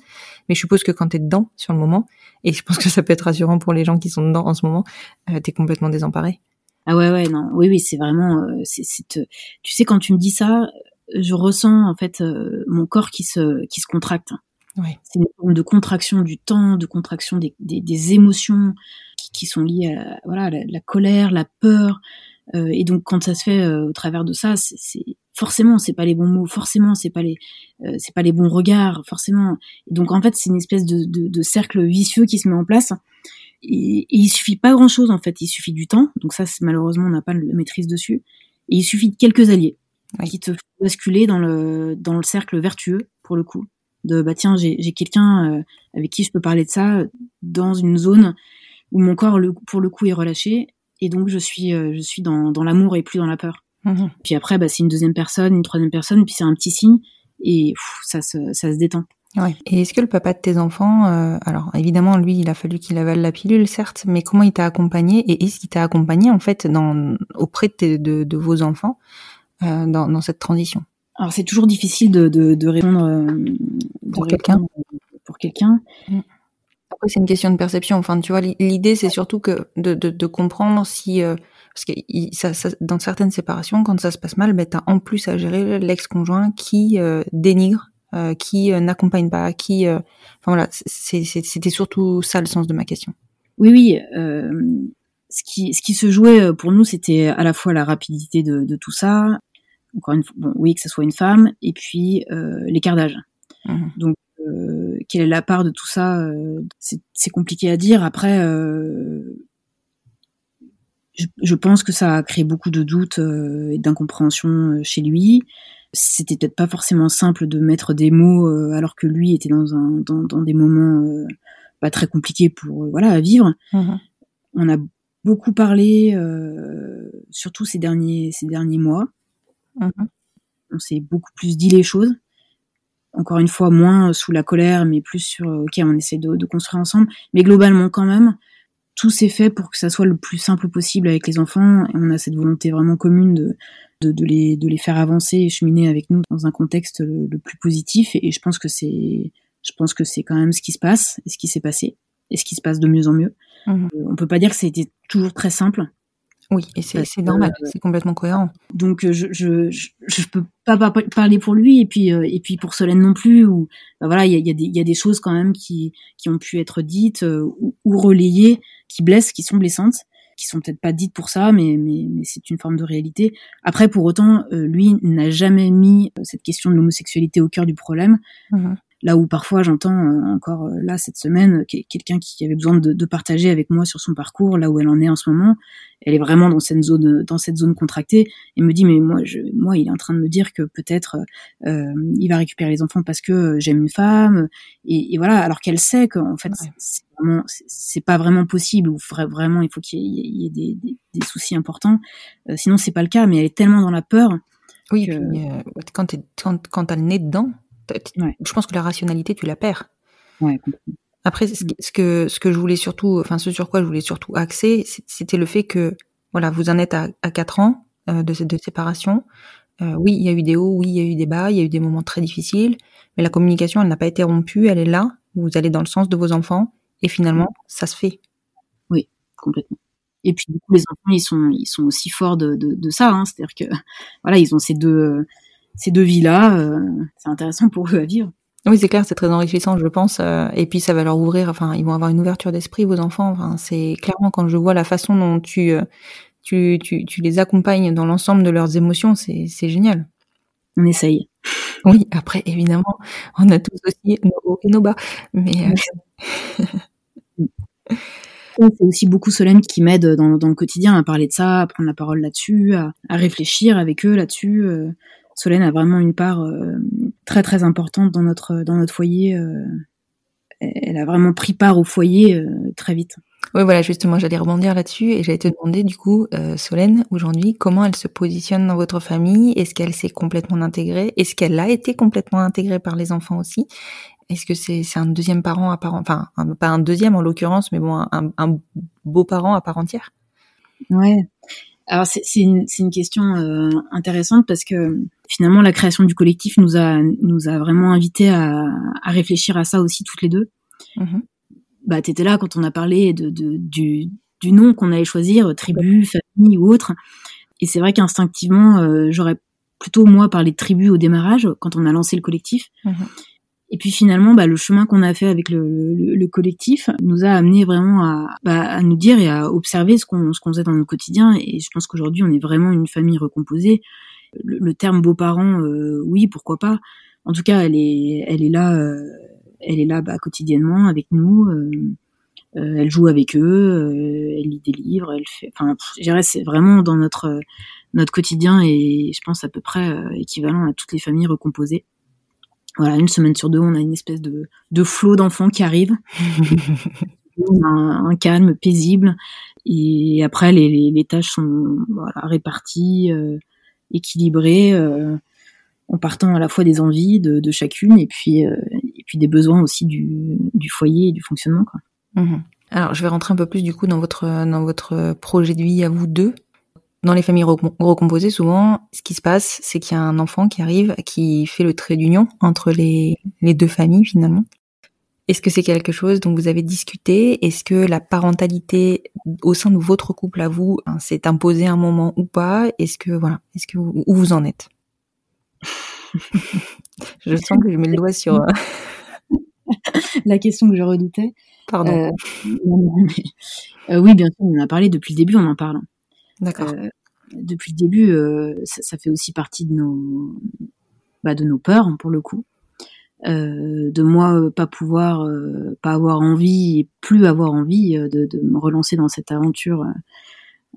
Mais je suppose que quand tu es dedans sur le moment et je pense que ça peut être rassurant pour les gens qui sont dedans en ce moment tu es complètement désemparé ah ouais, ouais, non, oui, oui, c'est vraiment, euh, c'est, euh, tu sais, quand tu me dis ça, je ressens en fait euh, mon corps qui se, qui se contracte. Ouais. C'est une forme de contraction du temps, de contraction des, des, des émotions qui, qui, sont liées à voilà, la, la colère, la peur. Euh, et donc quand ça se fait au travers de ça, c'est forcément c'est pas les bons mots, forcément c'est pas les c'est pas les bons regards, forcément. Et donc en fait c'est une espèce de, de, de cercle vicieux qui se met en place et, et, il suffit pas grand chose en fait, il suffit du temps. Donc ça, malheureusement, on n'a pas la maîtrise dessus. Et il suffit de quelques alliés qui te font basculer dans le dans le cercle vertueux pour le coup. De bah tiens, j'ai quelqu'un euh, avec qui je peux parler de ça dans une zone où mon corps le, pour le coup est relâché et donc je suis euh, je suis dans, dans l'amour et plus dans la peur. Mmh puis après, bah, c'est une deuxième personne, une troisième personne, puis c'est un petit signe et ça se ça se détend. Ouais. Et est-ce que le papa de tes enfants, euh, alors évidemment lui, il a fallu qu'il avale la pilule, certes, mais comment il t'a accompagné et est-ce qu'il t'a accompagné en fait dans auprès de, de, de vos enfants euh, dans, dans, cette transition? Alors c'est toujours difficile de, répondre euh, pour quelqu'un. Pour quelqu'un. Mm. Après c'est une question de perception. Enfin tu vois, l'idée c'est surtout que de, comprendre si parce que ça, ça, dans certaines séparations, quand ça se passe mal, ben, tu as en plus à gérer l'ex-conjoint qui dénigre euh, qui euh, n'accompagne pas, qui, euh, enfin voilà, c'était surtout ça le sens de ma question. Oui, oui. ce qui, ce qui se jouait pour nous, c'était à la fois la rapidité de, de tout ça, encore une fois, bon, oui, que ce soit une femme, et puis l'écart d'âge. Mmh. Donc, quelle est la part de tout ça C'est compliqué à dire. Après, je, je, pense que ça a créé beaucoup de doutes et d'incompréhension chez lui c'était peut-être pas forcément simple de mettre des mots euh, alors que lui était dans un dans, dans des moments euh, pas très compliqués pour euh, voilà à vivre. Mmh On a beaucoup parlé, surtout ces derniers ces derniers mois. Mmh on s'est beaucoup plus dit les choses. Encore une fois, moins sous la colère, mais plus sur ok, on essaie de, de construire ensemble. Mais globalement, quand même, tout s'est fait pour que ça soit le plus simple possible avec les enfants. Et on a cette volonté vraiment commune de, de, de, les, de les faire avancer et cheminer avec nous dans un contexte le, plus positif. Et, je pense que c'est, je pense que c'est quand même ce qui se passe et ce qui s'est passé et ce qui se passe de mieux en mieux. Mmh. Euh, on peut pas dire que ça a été toujours très simple. Oui, et c'est normal, c'est complètement cohérent. Donc euh, je je, je, je peux pas, parler pour lui et puis euh, et puis pour Solène non plus. Ou bah voilà, il y a, y, a des, y a des choses quand même qui qui ont pu être dites ou, ou relayées, qui blessent, qui sont blessantes qui sont peut-être pas dites pour ça, mais, mais, mais c'est une forme de réalité. Après, pour autant, euh, lui n'a jamais mis euh, cette question de l'homosexualité au cœur du problème. Mmh Là où parfois j'entends euh, encore euh, là cette semaine quelqu'un qui avait besoin de, de, partager avec moi sur son parcours, là où elle en est en ce moment, elle est vraiment dans cette zone dans cette zone contractée et me dit mais moi je moi il est en train de me dire que peut-être euh, il va récupérer les enfants parce que j'aime une femme et, et, voilà. Alors qu'elle sait qu'en fait c'est vraiment c'est pas vraiment possible ou vraiment il faut qu'il y ait, des, des, des, soucis importants. Sinon c'est pas le cas mais elle est tellement dans la peur oui que... puis, quand quand, quand t'as le nez je pense que la rationalité, tu la perds. Après, ce, que ce que je voulais surtout, enfin ce sur quoi je voulais surtout axer, c'était le fait que voilà, vous en êtes à, à 4 ans euh, de, de séparation. Euh, oui, il y a eu des hauts, oui, il y a eu des bas, il y a eu des moments très difficiles, mais la communication, elle n'a pas été rompue, elle est là. Vous allez dans le sens de vos enfants, et finalement, ça se fait. Oui, complètement. Et puis du coup, les enfants, ils sont, ils sont aussi forts de, de, de ça. Hein. C'est-à-dire que voilà, ils ont ces deux ces deux vies-là. Euh, c'est intéressant pour eux à vivre. Oui, c'est clair, c'est très enrichissant, je pense. Euh, et puis ça va leur ouvrir, enfin, ils vont avoir une ouverture d'esprit, vos enfants. Enfin, c'est clairement quand je vois la façon dont tu, euh, tu, tu, tu les accompagnes dans l'ensemble de leurs émotions, c'est, génial. On essaye. Oui, après, évidemment, on a tous aussi nos hauts et nos bas. Mais. c'est aussi beaucoup Solène qui m'aide dans, dans, le quotidien à parler de ça, à prendre la parole là-dessus, à, à réfléchir avec eux là-dessus. Solène a vraiment une part euh, très très importante dans notre dans notre foyer. Euh, elle a vraiment pris part au foyer euh, très vite. Oui, voilà, justement, j'allais rebondir là-dessus et j'allais te demander, du coup, Solène, aujourd'hui, comment elle se positionne dans votre famille? Est-ce qu'elle s'est complètement intégrée? Est-ce qu'elle a été complètement intégrée par les enfants aussi? Est-ce que c'est un deuxième parent à part, enfin, pas un deuxième en l'occurrence, mais bon, un, un beau parent à part entière? Ouais. Alors c'est une, une, question euh, intéressante parce que finalement la création du collectif nous a nous a vraiment invité à, à réfléchir à ça aussi toutes les deux. Mmh bah t'étais là quand on a parlé de, de du, du nom qu'on allait choisir, tribu, famille ou autre. Et c'est vrai qu'instinctivement euh, j'aurais plutôt moi parlé de tribu au démarrage quand on a lancé le collectif. Mmh et puis finalement, bah, le chemin qu'on a fait avec le, le, le, collectif nous a amené vraiment à, bah, à nous dire et à observer ce qu'on ce qu'on faisait dans notre quotidien. Et je pense qu'aujourd'hui, on est vraiment une famille recomposée. Le, le terme beaux-parents, euh, oui, pourquoi pas. En tout cas, elle est elle est là, euh, elle est là bah, quotidiennement avec nous. Euh, elle joue avec eux, elle lit des livres, elle fait. Enfin, c'est vraiment dans notre notre quotidien et je pense à peu près équivalent à toutes les familles recomposées. Voilà, une semaine sur deux, on a une espèce de, de flot d'enfants qui arrivent. un, un, calme paisible. Et après, les, les, tâches sont voilà, réparties, équilibrées, euh, en partant à la fois des envies de, chacune et puis, euh, et puis des besoins aussi du, foyer et du fonctionnement. Mmh. Alors, je vais rentrer un peu plus du coup dans votre, dans votre projet de vie à vous deux. Dans les familles recomposées, souvent, ce qui se passe, c'est qu'il y a un enfant qui arrive, qui fait le trait d'union entre les, les deux familles finalement. Est-ce que c'est quelque chose dont vous avez discuté? Est-ce que la parentalité au sein de votre couple à vous hein, s'est imposée un moment ou pas? Est-ce que voilà, est-ce que où vous en êtes? Je sens que je mets le doigt sur euh, la question que je redoutais. Pardon. Euh, euh, oui, bien sûr, on en a parlé depuis le début, on en parle. D'accord. depuis le début, ça, ça, fait aussi partie de nos, bah, de nos peurs pour le coup. Euh, de moi euh, pas pouvoir, euh, pas avoir envie et plus avoir envie de, de, me relancer dans cette aventure à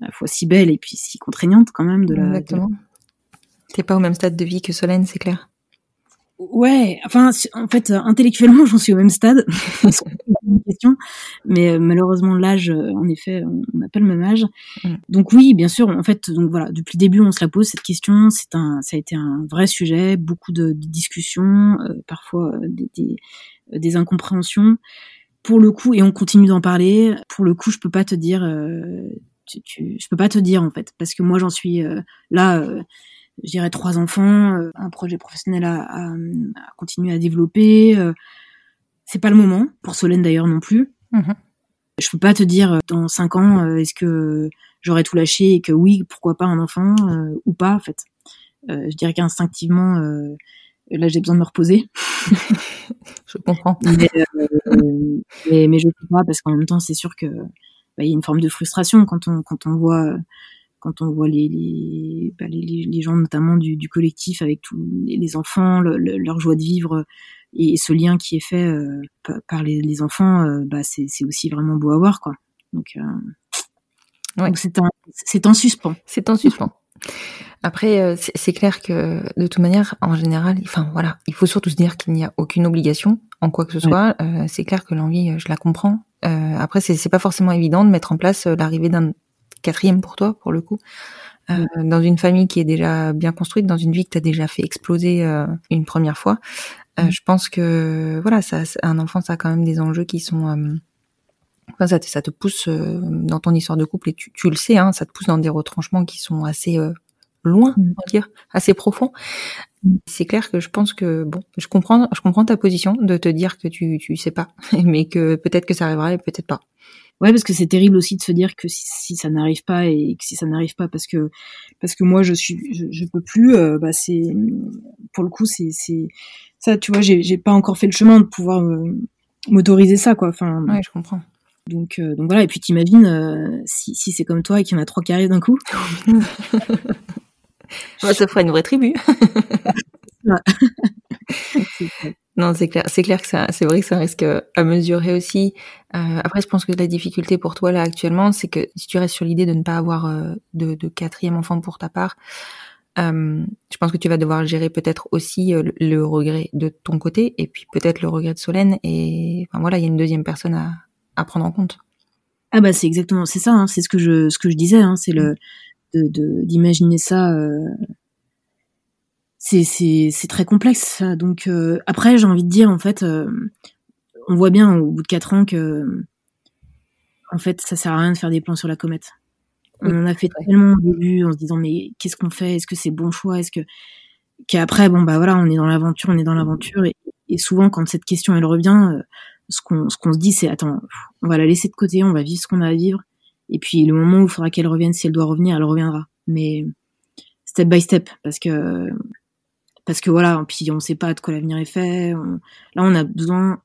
la fois si belle et puis si contraignante quand même de la. Exactement. T'es pas au même stade de vie que Solène, c'est clair. Ouais, enfin, en fait, intellectuellement, j'en suis au même stade. question, mais euh, malheureusement, l'âge, euh, en effet, on n'a pas le même âge. Mm. Donc oui, bien sûr, en fait, donc voilà, depuis le début, on se la pose cette question. C'est un, ça a été un vrai sujet, beaucoup de, discussions, euh, parfois des, des, des, incompréhensions. Pour le coup, et on continue d'en parler. Pour le coup, je peux pas te dire, tu, tu, je peux pas te dire en fait, parce que moi, j'en suis là je dirais trois enfants, euh, un projet professionnel à, à, continuer à développer. Euh, c'est pas le moment pour Solène d'ailleurs non plus. Mhm. Je peux pas te dire euh, dans cinq ans est-ce que j'aurais tout lâché et que oui pourquoi pas un enfant ou pas en fait. je dirais qu'instinctivement là j'ai besoin de me reposer. je comprends. Mais, mais, mais, je sais pas parce qu'en même temps c'est sûr que bah, il y a une forme de frustration quand on quand on voit quand on voit les, les, bah, les, les gens notamment du, du, collectif avec tous les, enfants, leur joie de vivre et, ce lien qui est fait euh, par les, les enfants, euh, bah, c'est aussi vraiment beau à voir. Quoi. Donc, euh, ouais. c'est en, en suspens. C'est en suspens. Après, c'est clair que de toute manière, en général, enfin voilà, il faut surtout se dire qu'il n'y a aucune obligation en quoi que ce soit. c'est clair que l'envie, je la comprends. après, c'est pas forcément évident de mettre en place l'arrivée d'un quatrième pour toi, pour le coup. Euh, dans une famille qui est déjà bien construite, dans une vie que tu as déjà fait exploser euh, une première fois. Euh, mm. Je pense que voilà, ça, un enfant, ça a quand même des enjeux qui sont Enfin, ça, te, ça te pousse dans ton histoire de couple et tu, tu, le sais, hein, ça te pousse dans des retranchements qui sont assez loin, mm. on va dire, assez profonds. Mm. C'est clair que je pense que bon, je comprends, je comprends ta position de te dire que tu tu sais pas, mais que peut-être que ça arrivera et peut-être pas. Ouais, parce que c'est terrible aussi de se dire que si, si ça n'arrive pas et que si ça n'arrive pas parce que parce que moi je suis je, je peux plus, euh, bah c'est pour le coup c'est c'est ça, tu vois, j'ai j'ai pas encore fait le chemin de pouvoir euh, m'autoriser ça quoi. Enfin. Ouais, je comprends. Donc euh, donc voilà et puis t'imagines euh, si si c'est comme toi et qu'il y en a trois qui arrivent d'un coup. ouais, ça ferait une vraie tribu. Non, c'est clair, c'est clair que ça, c'est vrai que ça risque à mesurer aussi. Euh, après, je pense que la difficulté pour toi là actuellement, c'est que si tu restes sur l'idée de ne pas avoir euh, de, de, quatrième enfant pour ta part, euh, je pense que tu vas devoir gérer peut-être aussi le, regret de ton côté et puis peut-être le regret de Solène. Et enfin voilà, il y a une deuxième personne à, à prendre en compte. Ah bah c'est exactement, c'est ça, hein, c'est ce que je, ce que je disais, hein, c'est le de d'imaginer ça euh, c'est c'est très complexe. Donc euh, après, j'ai envie de dire en fait, euh, on voit bien au bout de quatre ans que en fait, ça sert à rien de faire des plans sur la comète. On en a fait tellement au début en se disant mais qu'est-ce qu'on fait? Est-ce que c'est bon choix? Est-ce que qu'après bon bah voilà, on est dans l'aventure, on est dans l'aventure. Et, et, souvent quand cette question elle revient, ce qu'on ce qu'on se dit c'est attends, on va la laisser de côté, on va vivre ce qu'on a à vivre et puis le moment où il faudra qu'elle revienne, si elle doit revenir, elle reviendra. Mais step by step parce que parce que voilà, puis on sait pas de quoi l'avenir est fait. Là, on a besoin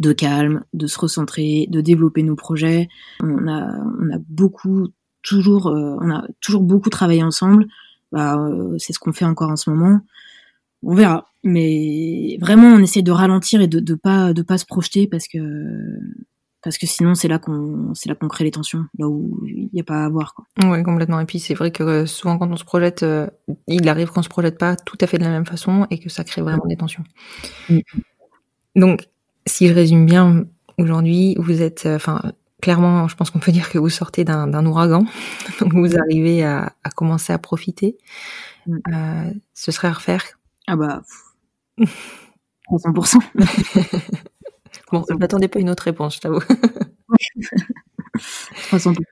de calme, de se recentrer, de développer nos projets. On a, on a beaucoup, toujours, euh, on a toujours beaucoup travaillé ensemble. Bah, euh, c'est ce qu'on fait encore en ce moment. On verra, mais vraiment, on essaie de ralentir et de, de pas, de pas se projeter parce que parce que sinon c'est là qu'on c'est là qu'on crée les tensions, là où il n'y a pas à voir. Quoi. Ouais, complètement. Et puis c'est vrai que euh, souvent quand on se projette, euh, il arrive qu'on se projette pas tout à fait de la même façon et que ça crée vraiment des tensions. Mm. Donc, si je résume bien, aujourd'hui, vous êtes, euh, enfin, clairement, je pense qu'on peut dire que vous sortez d'un ouragan, donc vous arrivez à, à commencer à profiter. Mm. Euh, ce serait à refaire? Ah bah, pff, 300%. Bon, je m'attendais pas à une autre réponse, je t'avoue. 300%.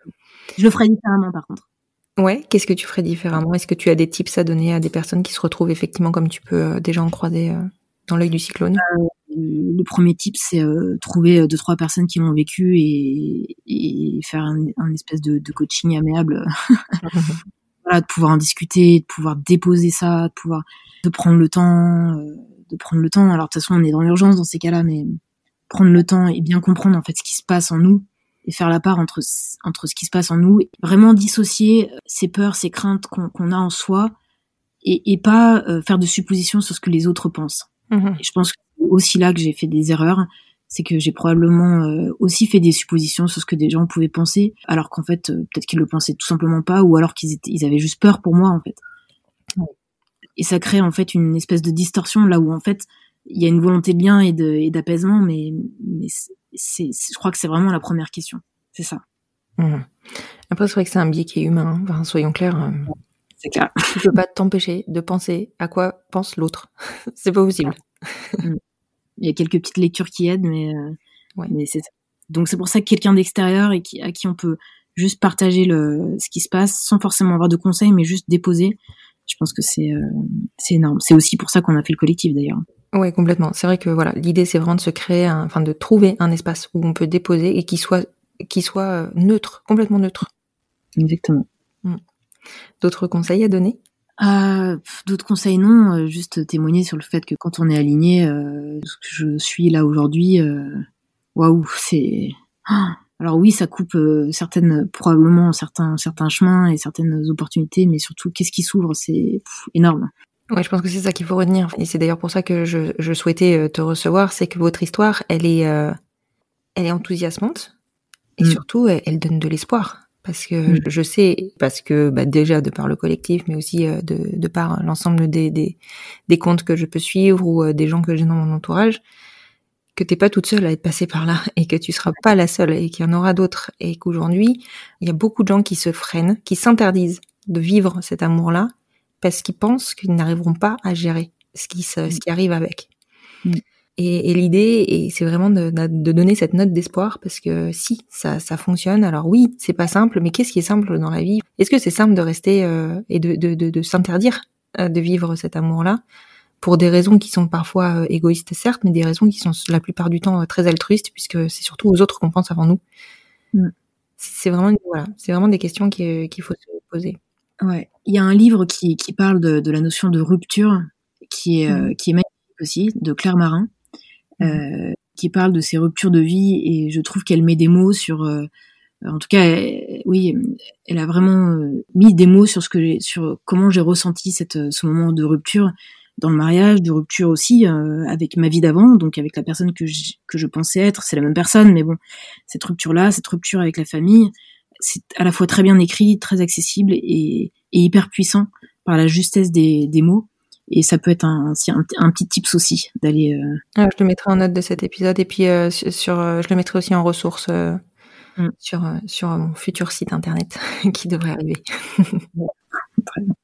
Je le ferais différemment par contre. Ouais, qu'est-ce que tu ferais différemment? Est-ce que tu as des tips à donner à des personnes qui se retrouvent effectivement comme tu peux euh, déjà en croiser euh, dans l'œil du cyclone? Le premier tip, c'est euh, trouver euh, deux trois personnes qui l'ont vécu et, et faire un, un espèce de, de coaching amiable. voilà, de pouvoir en discuter, de pouvoir déposer ça, de pouvoir de prendre le temps, euh, de prendre le temps. Alors de toute façon, on est dans l'urgence dans ces cas-là, mais prendre le temps et bien comprendre en fait ce qui se passe en nous et faire la part entre entre ce qui se passe en nous, vraiment dissocier ces peurs, ces craintes qu'on a en soi et, et pas euh, faire de suppositions sur ce que les autres pensent. Mhm. Et je pense que aussi là que j'ai fait des erreurs, c'est que j'ai probablement euh, aussi fait des suppositions sur ce que des gens pouvaient penser, alors qu'en fait euh, peut-être qu'ils le pensaient tout simplement pas, ou alors qu'ils ils avaient juste peur pour moi en fait. Et ça crée en fait une espèce de distorsion là où en fait il y a une volonté de lien et d'apaisement, mais mais c'est, c'est- je crois que c'est vraiment la première question, c'est ça. Mhm. Après, c'est vrai que c'est un biais qui est humain. hein. Enfin, soyons clairs, euh, C'est clair. tu peux pas t'empêcher de penser à quoi pense l'autre. c'est pas possible. Il y a quelques petites lectures qui aident, mais, euh, Ouais. mais c'est ça. Donc c'est pour ça que quelqu'un d'extérieur et qui, à qui on peut juste partager le, ce qui se passe sans forcément avoir de conseils, mais juste déposer, je pense que c'est euh, c'est énorme. C'est aussi pour ça qu'on a fait le collectif d'ailleurs. Ouais, complètement. C'est vrai que voilà, l'idée c'est vraiment de se créer, un- enfin de trouver un espace où on peut déposer et qui soit, qui soit euh, neutre, complètement neutre. Exactement. D'autres conseils à donner? Euh, D'autres conseils non, euh, juste témoigner sur le fait que quand on est aligné, euh, ce que je suis là aujourd'hui, euh, waouh, c'est. Ah Alors oui, ça coupe certaines, probablement certains certains chemins et certaines opportunités, mais surtout qu'est-ce qui s'ouvre, c'est énorme. Ouais, je pense que c'est ça qu'il faut retenir. Et c'est d'ailleurs pour ça que je, je souhaitais euh, te recevoir, c'est que votre histoire, elle est, euh, elle est enthousiasmante et Mm. surtout, elle, elle donne de l'espoir. Parce que Mm. je sais, parce que bah, déjà de par le collectif, mais aussi euh, de, de par l'ensemble des, des, des comptes que je peux suivre ou euh, des gens que j'ai dans mon entourage, que t'es pas toute seule à être passée par là et que tu seras pas la seule et qu'il y en aura d'autres et qu'aujourd'hui, il y a beaucoup de gens qui se freinent, qui s'interdisent de vivre cet amour-là parce qu'ils pensent qu'ils n'arriveront pas à gérer ce qui, se, ce qui arrive avec. Mm. Et, et l'idée, c'est vraiment de, de donner cette note d'espoir parce que si ça, ça fonctionne, alors oui, c'est pas simple, mais qu'est-ce qui est simple dans la vie? Est-ce que c'est simple de rester euh, et de, de, de, de s'interdire euh, de vivre cet amour-là? Pour des raisons qui sont parfois euh, égoïstes certes, mais des raisons qui sont la plupart du temps très altruistes puisque c'est surtout aux autres qu'on pense avant nous. Mm. C'est vraiment voilà, c'est vraiment des questions qui- qu'il faut se poser. Ouais. Il y a un livre qui, qui parle de, de la notion de rupture, qui est, euh, qui est magnifique aussi, de Claire Marin, euh, qui parle de ces ruptures de vie, et je trouve qu'elle met des mots sur, euh, en tout cas, elle- oui, elle a vraiment mis des mots sur ce que j'ai, sur comment j'ai ressenti cette, ce moment de rupture dans le mariage, de rupture aussi euh, avec ma vie d'avant, donc avec la personne que je, que je pensais être, c'est la même personne, mais bon, cette rupture-là, cette rupture avec la famille, c'est à la fois très bien écrit, très accessible et, et hyper puissant par la justesse des, des mots. Et ça peut être un, si- un, un petit tips aussi d'aller. euh, Ah, je le mettrai en note de cet épisode et puis euh, sur, euh, je le mettrai aussi en ressource euh, Mm. sur sur mon futur site internet qui devrait arriver. Très bien.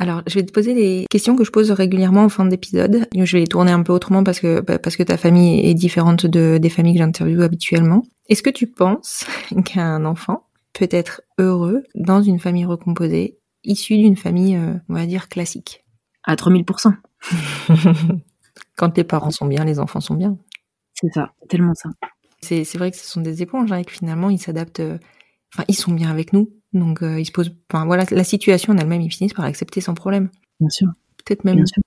Alors, je vais te poser des questions que je pose régulièrement en fin d'épisode. Je vais les tourner un peu autrement parce que bah, parce que ta famille est différente de des familles que j'interviewe habituellement. Est-ce que tu penses qu'un enfant peut être heureux dans une famille recomposée, issue d'une famille, euh, on va dire classique? À 3000%. Quand les parents sont bien, les enfants sont bien. C'est ça, tellement ça. C'est c'est vrai que ce sont des éponges hein, et que finalement ils s'adaptent. euh, Enfin, ils sont bien avec nous, donc euh, ils se posent. Enfin voilà, la situation en elle-même, ils finissent par accepter sans problème. Bien sûr. Peut-être même sûr.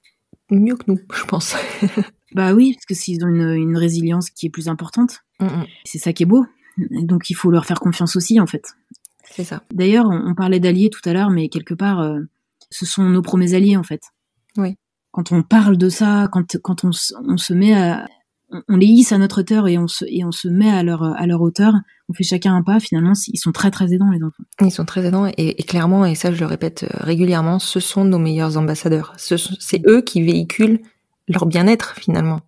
mieux que nous, je pense. Bah oui, parce que s'ils ont une, une résilience qui est plus importante, Mm, mm, c'est ça qui est beau. Donc il faut leur faire confiance aussi, en fait. C'est ça. D'ailleurs, on, on parlait d'alliés tout à l'heure, mais quelque part, euh, ce sont nos premiers alliés, en fait. Oui. Quand on parle de ça, quand, quand on, on se met à, on, les hisse à notre hauteur et on se, et on se met à leur, à leur hauteur. On fait chacun un pas. Finalement, ils sont très très aidants les enfants. Ils sont très aidants et, clairement, et ça je le répète euh, régulièrement, ce sont nos meilleurs ambassadeurs. C'est eux qui véhiculent leur bien-être finalement.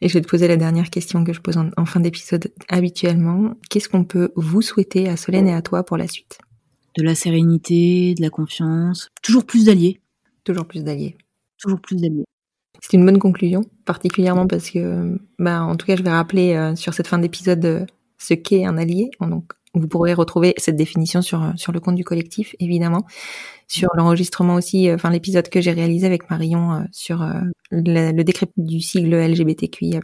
Et je vais te poser la dernière question que je pose en, fin d'épisode habituellement. Qu'est-ce qu'on peut vous souhaiter à Solène et à toi pour la suite? De la sérénité, de la confiance, toujours plus d'alliés. Toujours plus d'alliés. Toujours plus d'alliés. C'est une bonne conclusion, particulièrement parce que, bah, en tout cas, je vais rappeler euh, sur cette fin d'épisode euh, ce qu'est un allié. Donc, vous pourrez retrouver cette définition sur euh, sur le compte du collectif, évidemment, sur l'enregistrement aussi, enfin l'épisode que j'ai réalisé avec Marion sur le, le décret du sigle LGBTQIA+.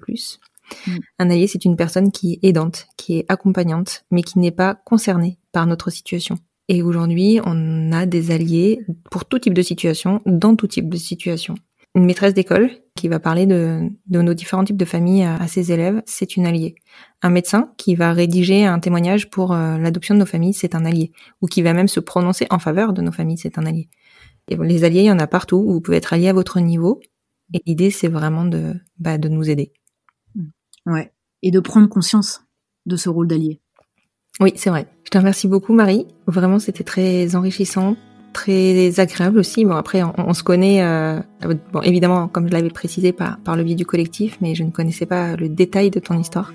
Mm. Un allié, c'est une personne qui est aidante, qui est accompagnante, mais qui n'est pas concernée par notre situation. Et aujourd'hui, on a des alliés pour tout type de situation, dans tout type de situation une maîtresse d'école qui va parler de, nos différents types de familles à, ses élèves, c'est une alliée. Un médecin qui va rédiger un témoignage pour euh, l'adoption de nos familles, c'est un allié. Ou qui va même se prononcer en faveur de nos familles, c'est un allié. Et les alliés, il y en a partout. Vous pouvez être allié à votre niveau. Et l'idée, c'est vraiment de, bah, de nous aider. Ouais. Et de prendre conscience de ce rôle d'allié. Oui, c'est vrai. Je te remercie beaucoup, Marie. Vraiment, c'était très enrichissant, très agréable aussi. Bon, après, on, se connaît, euh, bon, évidemment, comme je l'avais précisé, par, par le biais du collectif, mais je ne connaissais pas le détail de ton histoire.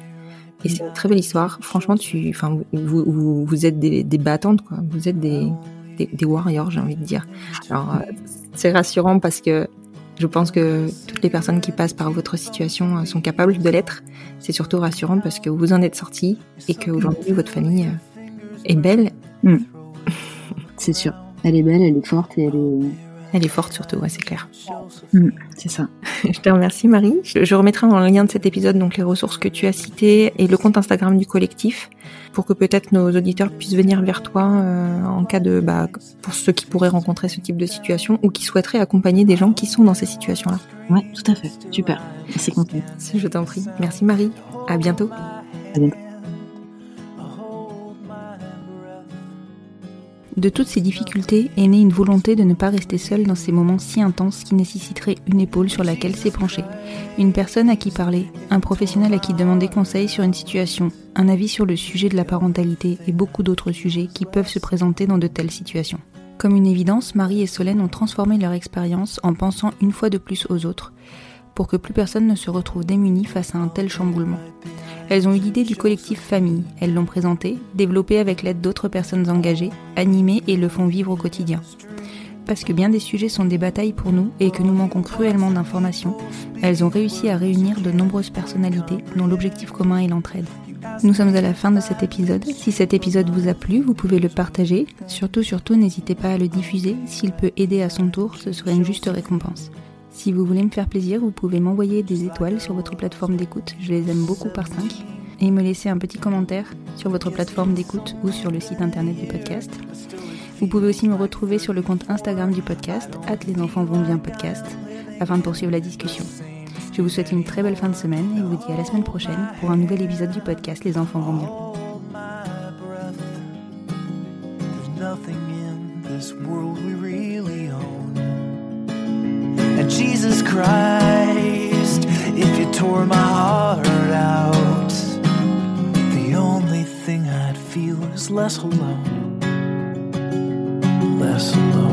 Et c'est une très belle histoire. Franchement, tu, enfin, vous, vous, êtes des, battantes, quoi. Vous êtes des, des, des warriors, j'ai envie de dire. Alors, euh, c'est rassurant parce que je pense que toutes les personnes qui passent par votre situation euh, sont capables de l'être. C'est surtout rassurant parce que vous en êtes sortis et qu'aujourd'hui, votre famille est belle. Mm. c'est sûr. Elle est belle, elle est forte et elle est. Elle est forte surtout, ouais, c'est clair. Mm, c'est ça. je te remercie Marie. Je, remettrai en lien de cet épisode donc les ressources que tu as citées et le compte Instagram du collectif pour que peut-être nos auditeurs puissent venir vers toi euh, en cas de bah, pour ceux qui pourraient rencontrer ce type de situation ou qui souhaiteraient accompagner des gens qui sont dans ces situations-là. Ouais, tout à fait. Super. Merci. Je t'en prie. Merci Marie. À bientôt. À bientôt. De toutes ces difficultés est née une volonté de ne pas rester seule dans ces moments si intenses qui nécessiteraient une épaule sur laquelle s'épancher, une personne à qui parler, un professionnel à qui demander conseil sur une situation, un avis sur le sujet de la parentalité et beaucoup d'autres sujets qui peuvent se présenter dans de telles situations. Comme une évidence, Marie et Solène ont transformé leur expérience en pensant une fois de plus aux autres, pour que plus personne ne se retrouve démuni face à un tel chamboulement. Elles ont eu l'idée du collectif Famille, elles l'ont présenté, développé avec l'aide d'autres personnes engagées, animées et le font vivre au quotidien. Parce que bien des sujets sont des batailles pour nous et que nous manquons cruellement d'informations, elles ont réussi à réunir de nombreuses personnalités dont l'objectif commun est l'entraide. Nous sommes à la fin de cet épisode. Si cet épisode vous a plu, vous pouvez le partager. Surtout, surtout, n'hésitez pas à le diffuser. S'il peut aider à son tour, ce serait une juste récompense. Si vous voulez me faire plaisir, vous pouvez m'envoyer des étoiles sur votre plateforme d'écoute, je les aime beaucoup par 5, et me laisser un petit commentaire sur votre plateforme d'écoute ou sur le site internet du podcast. Vous pouvez aussi me retrouver sur le compte Instagram du podcast, les enfants vont bien podcast, afin de poursuivre la discussion. Je vous souhaite une très belle fin de semaine et vous dis à la semaine prochaine pour un nouvel épisode du podcast Les enfants vont bien. Jesus Christ, if you tore my heart out, the only thing I'd feel is less alone, less alone.